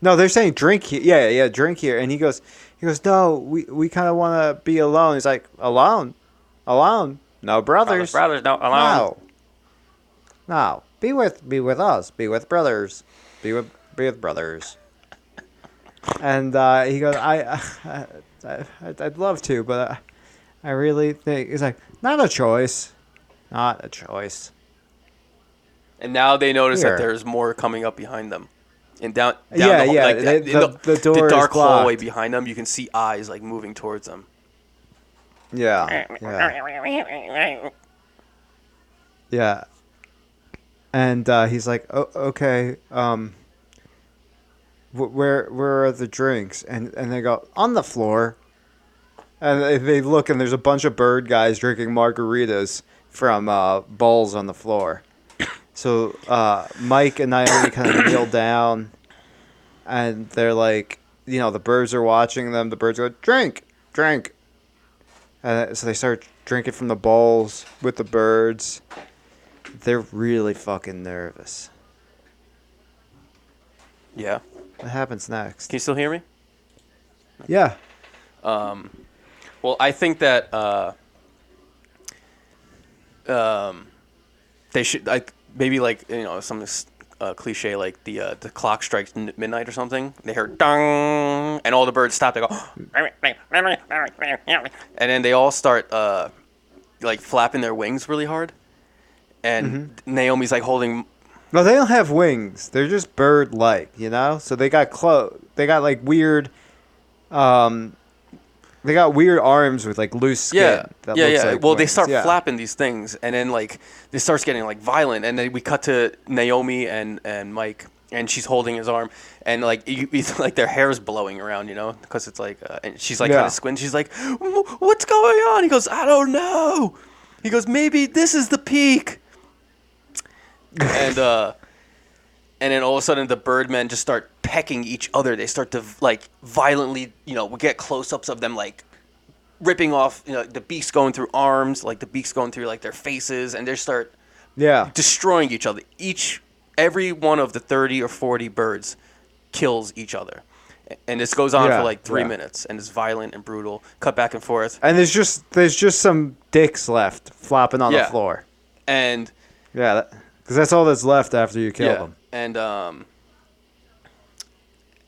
No, they're saying drink here. Yeah, yeah, drink here. And he goes, he goes, no, we, we kind of want to be alone. He's like, alone, alone, no brothers, Brothers, brothers, no, alone. no, no, be with, be with us, be with brothers, be with, be with brothers. And uh, he goes, I, I, I, I'd love to, but I, I really think he's like, not a choice, not a choice. And now they notice Here. that there's more coming up behind them. And down, down Yeah, the, yeah, like, they- in the- the door is dark hallway behind them, you can see eyes like moving towards them. Yeah, yeah. Yeah. And uh, he's like, oh, okay, um, where where are the drinks? And and they go on the floor. And they- look, and there's a bunch of bird guys drinking margaritas from uh, bowls on the floor. So uh, Mike and Naomi kind of [COUGHS] kneel down, and they're like, you know, the birds are watching them. The birds go, drink, drink. And so they start drinking from the bowls with the birds. They're really fucking nervous. Yeah. What happens next? Can you still hear me? Yeah. Well, I think that uh, um, they should like maybe like you know some uh, cliche like the uh, the clock strikes n- midnight or something. They hear dong, and all the birds stop. They go, and then they all start uh, like flapping their wings really hard. And Naomi's like holding. No, they don't have wings. They're just bird-like, you know. So they got clo- They got like weird. Um, they got weird arms with like loose skin. Yeah, that yeah, looks yeah. like well, they start Yeah. flapping these things, and then like this starts getting like violent, and then we cut to Naomi and and Mike, and she's holding his arm, and like you, it's [LAUGHS] like their hair's blowing around, you know, because it's like, uh, and she's like Yeah. kind of squinting. She's like, "What's going on?" He goes, "I don't know." He goes, "Maybe this is the peak." And uh, and then all of a sudden the birdmen just start pecking each other. They start to like violently, you know, we get close-ups of them like ripping off, you know, the beaks going through arms, like the beaks going through like their faces, and they start Yeah. destroying each other. Each, every one of the thirty or forty birds kills each other, and this goes on Yeah, for like three yeah. minutes, and it's violent and brutal, cut back and forth, And there's just there's just some dicks left flopping on Yeah. the floor. and Yeah, because that's all that's left after you kill yeah, them. and um,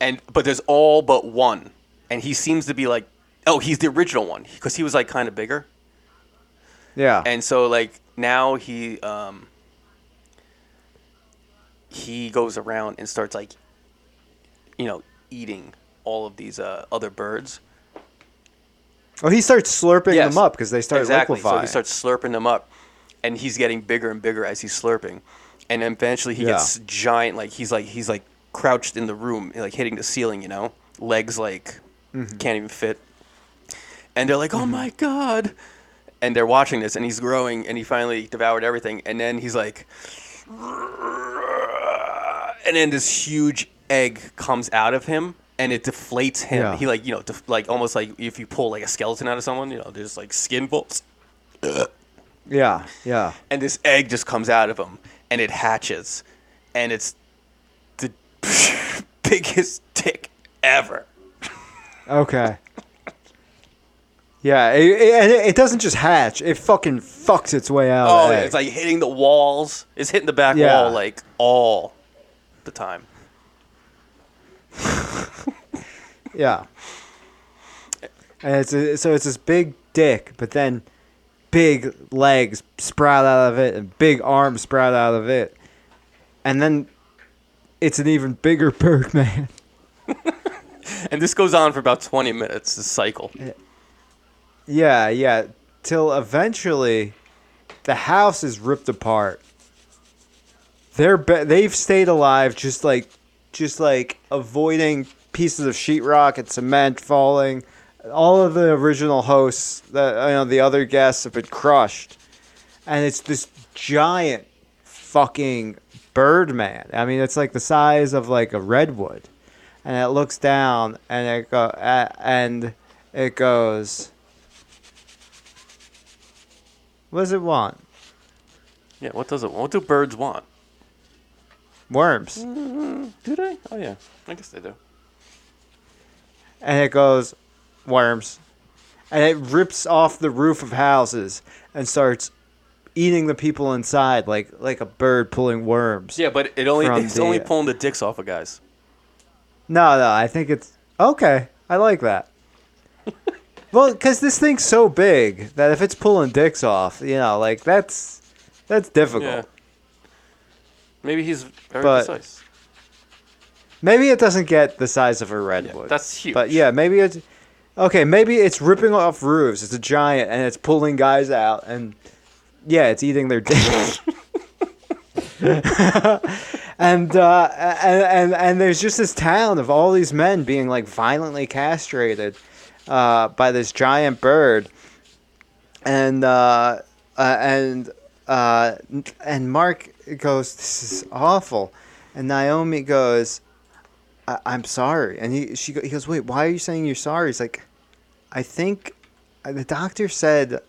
and but there's all but one, and he seems to be like, oh, he's the original one because he was like kind of bigger. Yeah. and so like now he um he goes around and starts like you know eating all of these uh, other birds oh, he starts slurping Yes. them up because they start exactly so he starts slurping them up and he's getting bigger and bigger as he's slurping. And then eventually he Yeah. gets giant like he's like he's like crouched in the room like hitting the ceiling you know? Legs like Mm-hmm. can't even fit. And they're like oh my god. And they're watching this and he's growing and he finally devoured everything. And then he's like and then this huge egg comes out of him and it deflates him. Yeah. he like you know def- like almost like if you pull like a skeleton out of someone you know there's like skin bolts yeah. Yeah. and this egg just comes out of him and it hatches and it's the [LAUGHS] biggest dick ever Okay. Yeah, it, it, and it, doesn't just hatch; it fucking fucks its way out. oh of the egg. it's like hitting the walls it's hitting the back Yeah. wall like all the time [LAUGHS] Yeah. And it's a, so it's this big dick, but then big legs sprout out of it and big arms sprout out of it. And then it's an even bigger [LAUGHS] bird man. [LAUGHS] and this goes on for about 20 minutes the cycle Yeah, yeah. Till eventually the house is ripped apart. They're be- they've stayed alive just like just like avoiding pieces of sheetrock and cement falling. All of the original hosts, the you know, the other guests have been crushed. And it's this giant fucking Birdman. I mean, it's like the size of like a redwood. And it looks down and it go uh, and it goes What does it want? yeah what does it want? what do birds want Worms. do they oh yeah i guess they do And it goes worms. And it rips off the roof of houses and starts eating the people inside like like a bird pulling worms. yeah but it only From it's the- only pulling the dicks off of guys No, no, I think it's okay. I like that. [LAUGHS] well, because this thing's so big that if it's pulling dicks off, you know, like that's that's difficult. yeah maybe he's very But- precise Maybe it doesn't get the size of a redwood. that's huge. But yeah, maybe it's okay. Maybe it's ripping off roofs. It's a giant and it's pulling guys out, and yeah, it's eating their dick. [LAUGHS] and, uh, and and and there's just this town of all these men being like violently castrated uh, by this giant bird, and uh, uh, and uh, and Mark goes, "This is awful," and Naomi goes, I- "I'm sorry," and he she he goes, "Wait, why are you saying you're sorry?" He's like, "I think uh, the doctor said."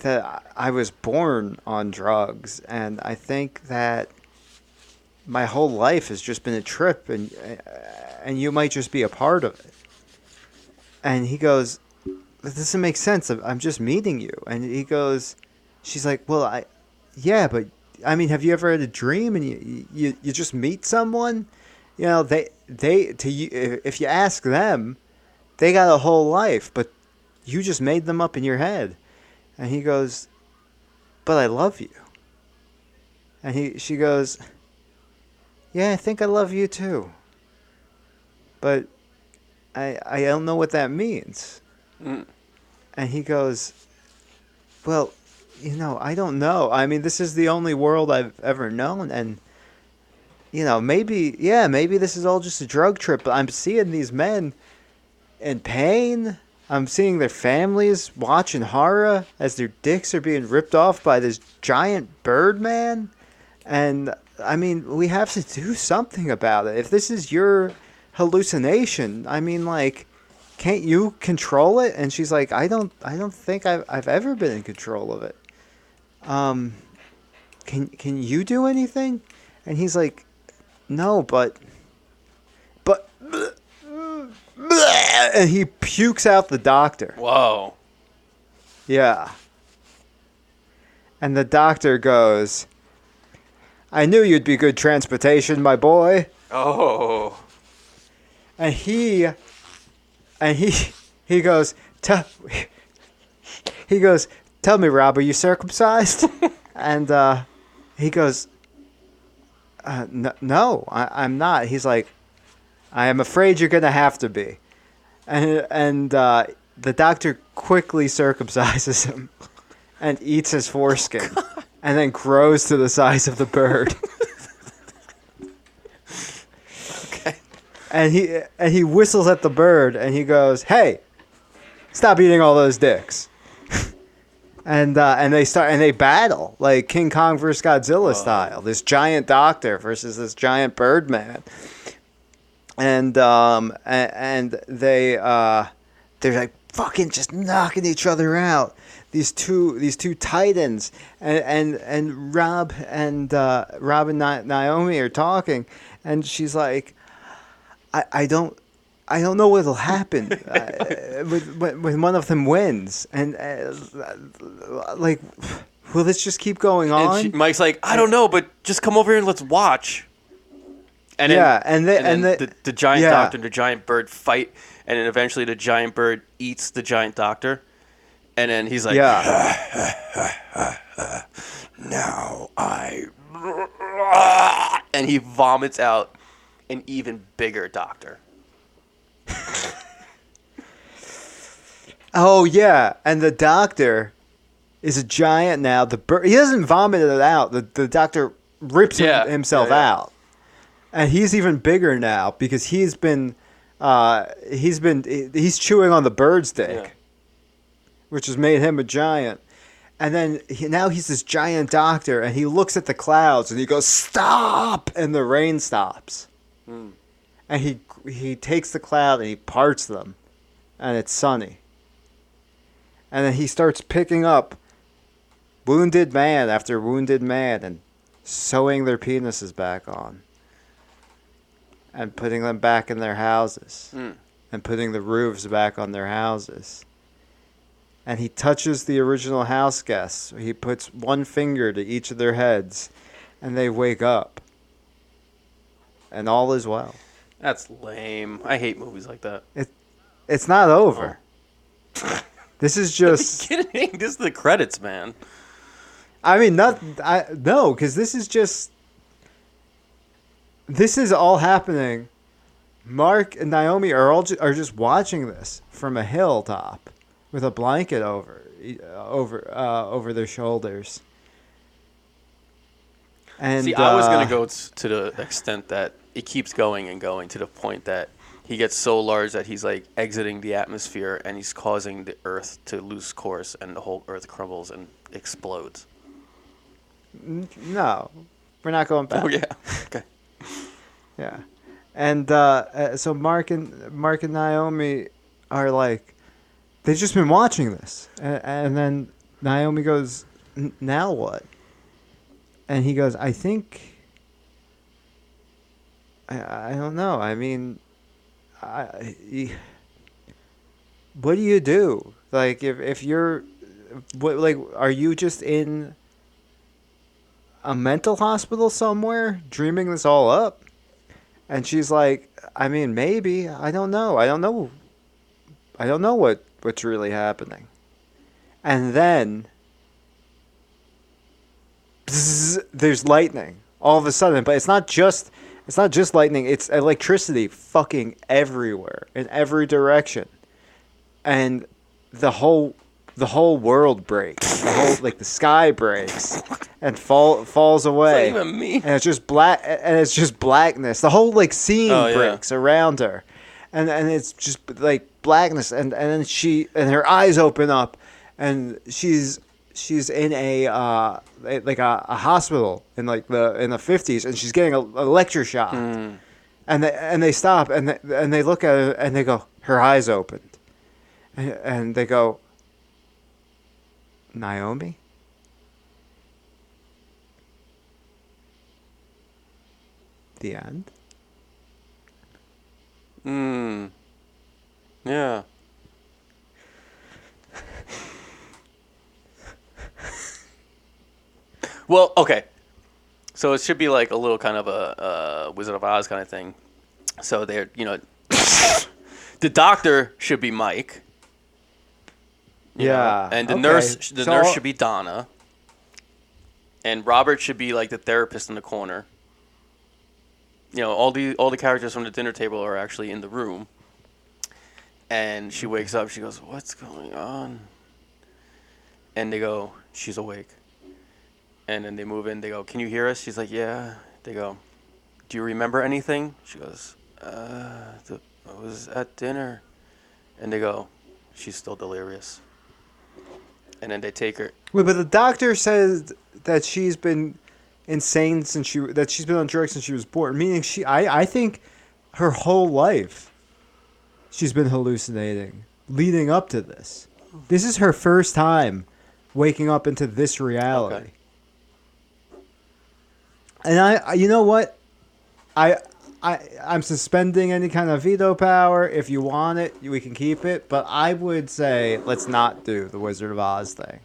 that I was born on drugs, and I think that my whole life has just been a trip, and and you might just be a part of it. And he goes, "That doesn't make sense. I'm just meeting you." And he goes, "She's like, well, I, yeah, but I mean, have you ever had a dream and you you, you just meet someone? You know, they they to you if you ask them, they got a whole life, but you just made them up in your head." And he goes, "But I love you." And he she goes, "Yeah, I think I love you too." But I I don't know what that means. Mm. And he goes, "Well, you know, I don't know. I mean, this is the only world I've ever known and you know, maybe yeah, maybe this is all just a drug trip, but I'm seeing these men in pain. I'm seeing their families watching horror as their dicks are being ripped off by this giant bird man. And I mean, we have to do something about it. If this is your hallucination, I mean, like, can't you control it? And she's like, I don't, I don't think I've, I've ever been in control of it. Um, can, can you do anything? And he's like, no, but, but, and he pukes out the doctor. Whoa. Yeah. And the doctor goes, I knew you'd be good transportation, my boy. Oh. And he, and he, he goes, tell, he goes, tell me, Rob, are you circumcised? [LAUGHS] and uh, he goes, uh, n- no, I, I'm not. He's like, I am afraid you're gonna have to be. And and uh, the doctor quickly circumcises him [LAUGHS] and eats his foreskin, and then grows to the size of the bird. [LAUGHS] Okay. and he and he whistles at the bird and he goes, "Hey, stop eating all those dicks." And uh, and they start and they battle like King Kong versus Godzilla style. This giant doctor versus this giant bird man. And um and, and they uh they're like fucking just knocking each other out. These two these two titans and and and Rob and uh, Rob and Naomi are talking and she's like I, I don't I don't know what'll happen uh, with, when, when one of them wins, and uh, like, will this just keep going on? And she, Mike's like, I don't know, but just come over here and let's watch. And then, Yeah, and the- and and then the- the, the giant yeah. doctor and the giant bird fight, and then eventually the giant bird eats the giant doctor, and then he's like, yeah, [LAUGHS] now I, [LAUGHS] and he vomits out an even bigger doctor. Oh yeah, and the doctor is a giant now. The bird he doesn't vomit it out. The the doctor rips him- himself yeah, yeah. out, and he's even bigger now because he's been uh, he's been he's chewing on the bird's dick. Yeah. which has made him a giant. And then he, now he's this giant doctor, and he looks at the clouds and he goes, "Stop!" And the rain stops. And he he takes the cloud and he parts them, and it's sunny. And then he starts picking up wounded man after wounded man and sewing their penises back on, and putting them back in their houses, Mm. and putting the roofs back on their houses and he touches the original house guests. He puts one finger to each of their heads, and they wake up. And all is well. That's lame. I hate movies like that. It, It's not over. [LAUGHS] This is [LAUGHS] just. kidding? This is the credits, man. I mean, not. I no, because this is just. This is all happening. Mark and Naomi are all ju- are just watching this from a hilltop, with a blanket over uh, over uh, over their shoulders. And See, I was uh, gonna go to the extent that it keeps going and going to the point that he gets so large that he's like exiting the atmosphere and he's causing the Earth to lose course and the whole Earth crumbles and explodes. No, we're not going back. Oh yeah. [LAUGHS] Okay. Yeah, and uh, uh, so Mark and Mark and Naomi are like, they've just been watching this, and, and then Naomi goes, "N- "Now what?" And he goes, "I think." I, I don't know. I mean, I, what do you do? Like, if if you're, what like, are you just in a mental hospital somewhere, dreaming this all up? And she's like, I mean, maybe. I don't know. I don't know. I don't know what, what's really happening. And then bzzz, there's lightning all of a sudden, but it's not just it's not just lightning, it's electricity fucking everywhere in every direction. And the whole the whole world breaks. The whole like the sky breaks and fall falls away It's even me. and it's just black and it's just blackness the whole like scene Oh, yeah. breaks around her and and it's just like blackness and and then she and her eyes open up and she's she's in a uh like a, a hospital in like the in the 50s and she's getting a, electroshock Hmm. and they and they stop and they, and they look at her and they go her eyes opened and, and they go Naomi the end Hmm. Yeah. Well, okay. So it should be like a little kind of a uh, Wizard of Oz kind of thing. So they're, you know, [COUGHS] the doctor should be Mike. you know, Yeah, and the okay. nurse, the So- nurse should be Donna. And Robert should be like the therapist in the corner. You know, all the all the characters from the dinner table are actually in the room. And she wakes up. She goes, "What's going on?" And they go, "She's awake." And then they move in. They go, "Can you hear us?" She's like, "Yeah." They go, "Do you remember anything?" She goes, "Uh, the, I was at dinner." And they go, "She's still delirious." And then they take her. Wait, but the doctor says that she's been insane since she that she's been on drugs since she was born. Meaning she, I, I think, her whole life, she's been hallucinating leading up to this. This is her first time waking up into this reality. Okay. And I, you know what, I. I, I'm suspending any kind of veto power. If you want it, we can keep it. But I would say let's not do the Wizard of Oz thing.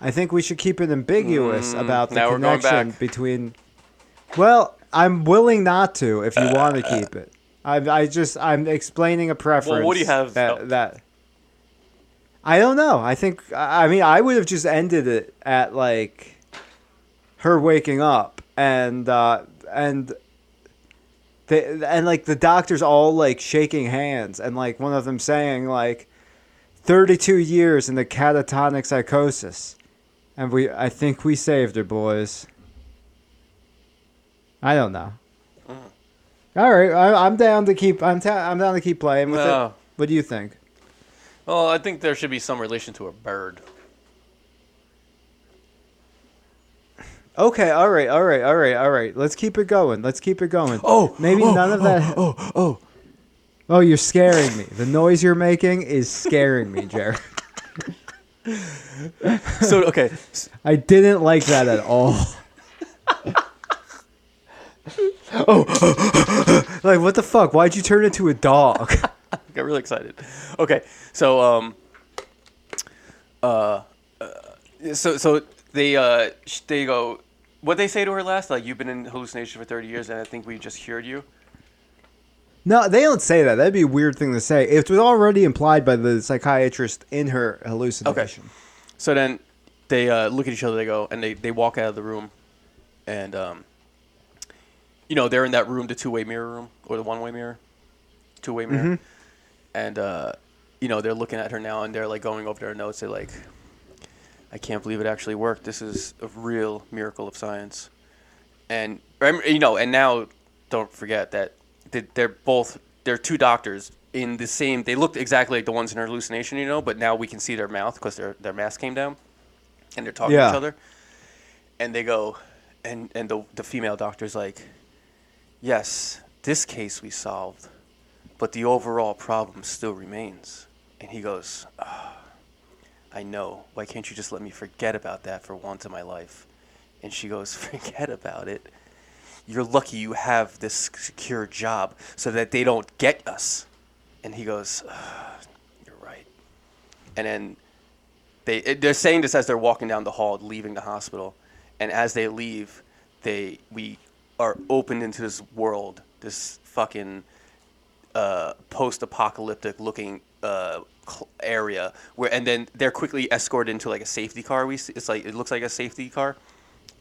I think we should keep it ambiguous Mm, about the now we're going connection between. Well, I'm willing not to if you want to keep it. I, I just I'm explaining a preference. what do you have- That, oh. that I don't know. I think I I mean I would have just ended it at like her waking up and uh, and they, and like the doctors all like shaking hands and like one of them saying like 32 years in the catatonic psychosis and we I think we saved her boys. I don't know. All right, I, I'm down to keep. I'm ta- I'm down to keep playing with No. it. What do you think? Well, I think there should be some relation to a bird. Okay, all right, all right, all right, all right. Let's keep it going. Let's keep it going. Oh, maybe oh, none of that. Oh, oh. Oh, you're scaring me. The noise you're making is scaring me, Jared. So okay, I didn't like that at all. [LAUGHS] oh, [LAUGHS] like what the fuck? Why'd you turn into a dog? I [LAUGHS] got really excited. Okay, so um, uh, uh so so they uh sh- they go. What they say to her last? Like you've been in hallucination for thirty years, and I think we just cured you. No, they don't say that. That'd be a weird thing to say. It was already implied by the psychiatrist in her hallucination. Okay. So then they uh, look at each other. They go and they, they walk out of the room, and um, you know they're in that room, the two way mirror room or the one way mirror, two way mirror, and uh, you know they're looking at her now and they're like going over their notes. They're like, I can't believe it actually worked. This is a real miracle of science. and you know, and now don't forget that they- they're both they're two doctors in the same. They looked exactly like the ones in her hallucination, you know, but now we can see their mouth because their their mask came down, and they're talking to each other, and they go, and and the the female doctor's like, yes, this case we solved, but the overall problem still remains, and he goes. "Ah, I know. Why can't you just let me forget about that for once in my life? And she goes, [LAUGHS] Forget about it. You're lucky you have this secure job so that they don't get us. And he goes, "Ah, You're right. And then they, they're saying this as they're walking down the hall, leaving the hospital. And as they leave, they we are opened into this world, this fucking uh, post-apocalyptic looking uh, area where and then they're quickly escorted into like a safety car. We see, it's like it looks like a safety car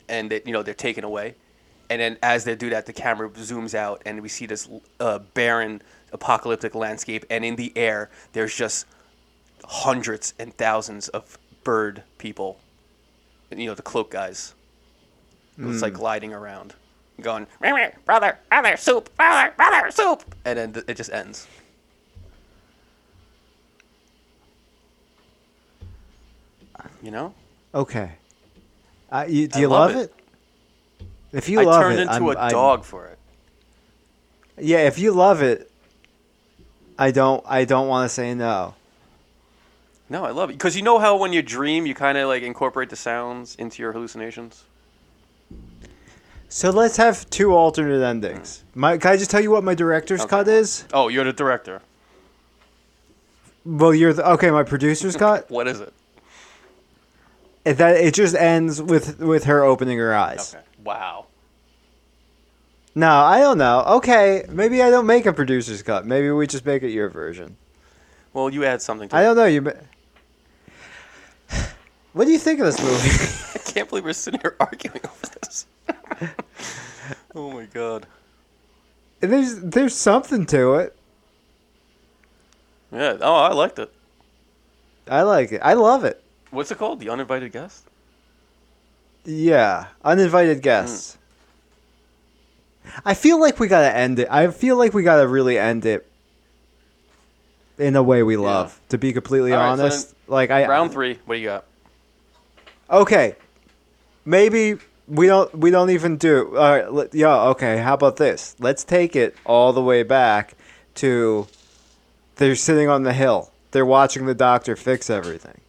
and they, you know they're taken away. And then as they do that the camera zooms out and we see this uh, barren apocalyptic landscape. And in the air there's just hundreds and thousands of bird people you know the cloak guys. It's like gliding around going brother brother soup brother brother soup. And then th- it just ends you know Okay. Uh, you, do I you love love, it. it? If you i love turned it, into I'm- a I'm- dog for it yeah, if you love it, I don't. I don't want to say no. no i love it because you know how when you dream you kind of like incorporate the sounds into your hallucinations So let's have two alternate endings. My, can I just tell you what my director's Okay. cut is? oh you're the director Well, you're the, okay. My producer's [LAUGHS] cut. what is it It, that it just ends with with her opening her eyes. okay wow No, I don't know. Okay, maybe I don't make a producer's cut. Maybe we just make it your version. well you add something to I it don't know. You. ma- [SIGHS] What do you think of this movie? [LAUGHS] i can't believe we're sitting here arguing over this [LAUGHS] oh my god there's there's something to it. yeah oh i liked it I like it. I love it. What's it called the uninvited guest Yeah, uninvited guests. I feel like we gotta end it. I feel like we gotta really end it in a way we love. To be completely All right, so honest, like I round three what do you got Okay, maybe we don't we don't even do. All right, let, yeah. Okay, how about this? Let's take it all the way back to they're sitting on the hill. They're watching the doctor fix everything.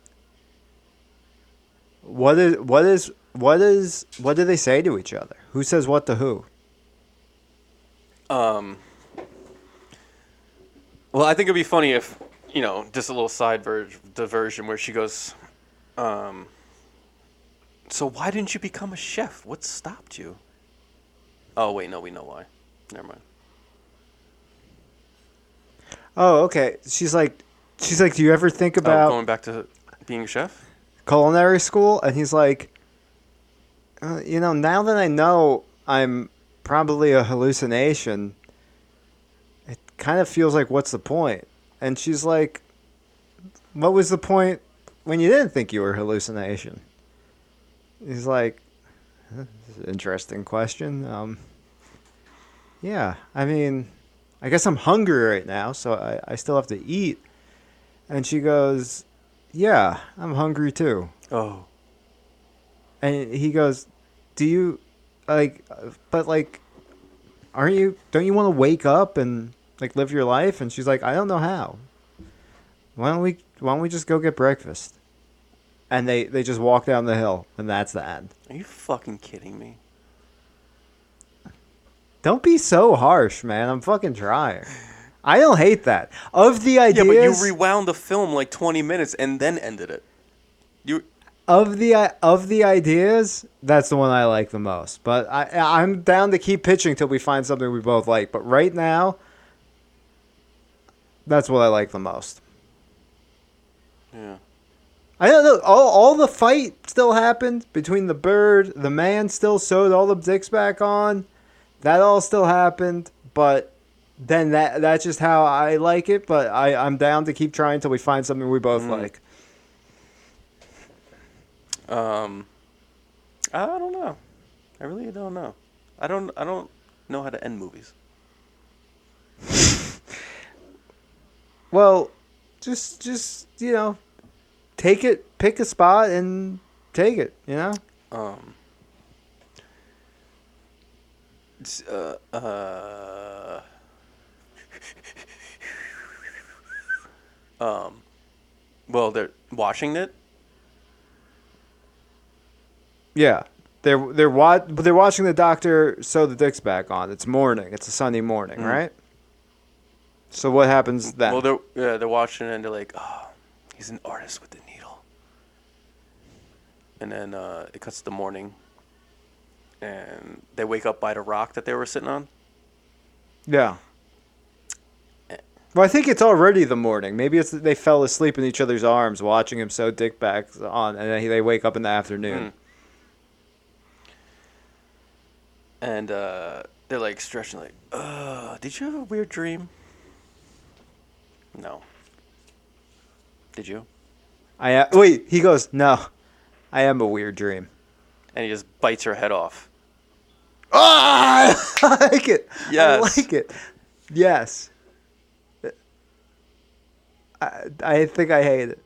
What is what is what is what do they say to each other? Who says what to who? Um. Well, I think it'd be funny if you know just a little side ver- diversion where she goes, um. So why didn't you become a chef? What stopped you? Oh wait, no, we know why. Never mind. Oh, okay. She's like, she's like, do you ever think Oh, about going back to being a chef. Culinary school and he's like uh, you know now that i know i'm probably a hallucination it kind of feels like what's the point? And she's like what was the point when you didn't think you were a hallucination? He's like interesting question. Um yeah i mean i guess i'm hungry right now so i, I still have to eat. And she goes yeah, I'm hungry too. Oh. And he goes, Do you, like, but like, aren't you, don't you want to wake up and, like, live your life? And she's like, I don't know how. Why don't we, why don't we just go get breakfast? And they, they just walk down the hill, and that's the end. Are you fucking kidding me? Don't be so harsh, man. I'm fucking trying. [LAUGHS] I don't hate that. Of the ideas, Yeah, but you rewound the film like 20 minutes and then ended it. You of the uh, of the ideas, that's the one I like the most. But I I'm down to keep pitching till we find something we both like. But right now, that's what I like the most. Yeah. I don't know. All all the fight still happened between the bird, the man still sewed all the dicks back on. That all still happened, but then that that's just how I like it. But I I'm down to keep trying till we find something we both Mm. like. Um, I don't know. I really don't know. I don't. I don't know how to end movies. [LAUGHS] Well, just just you know, take it, pick a spot and take it. You know. Um. Uh. uh um. Well, they're watching it. Yeah. They're they're wa- they're watching the doctor sew the dick's back on. It's morning. It's a Sunday morning, Mhm. right? So what happens then? Well, they're yeah, they're watching it and they're like, oh, he's an artist with the needle. And then uh, it cuts to the morning, and they wake up by the rock that they were sitting on. yeah. Well, I think it's already the morning. Maybe it's that they fell asleep in each other's arms watching him sew dick back on, and then they wake up in the afternoon. Mm. And uh, they're like stretching, like, uh, did you have a weird dream? No. Did you? I uh, wait. He goes, no, I am a weird dream. And he just bites her head off. Ah, [LAUGHS] I like it. Yes. I like it. Yes. I, I think I hate it.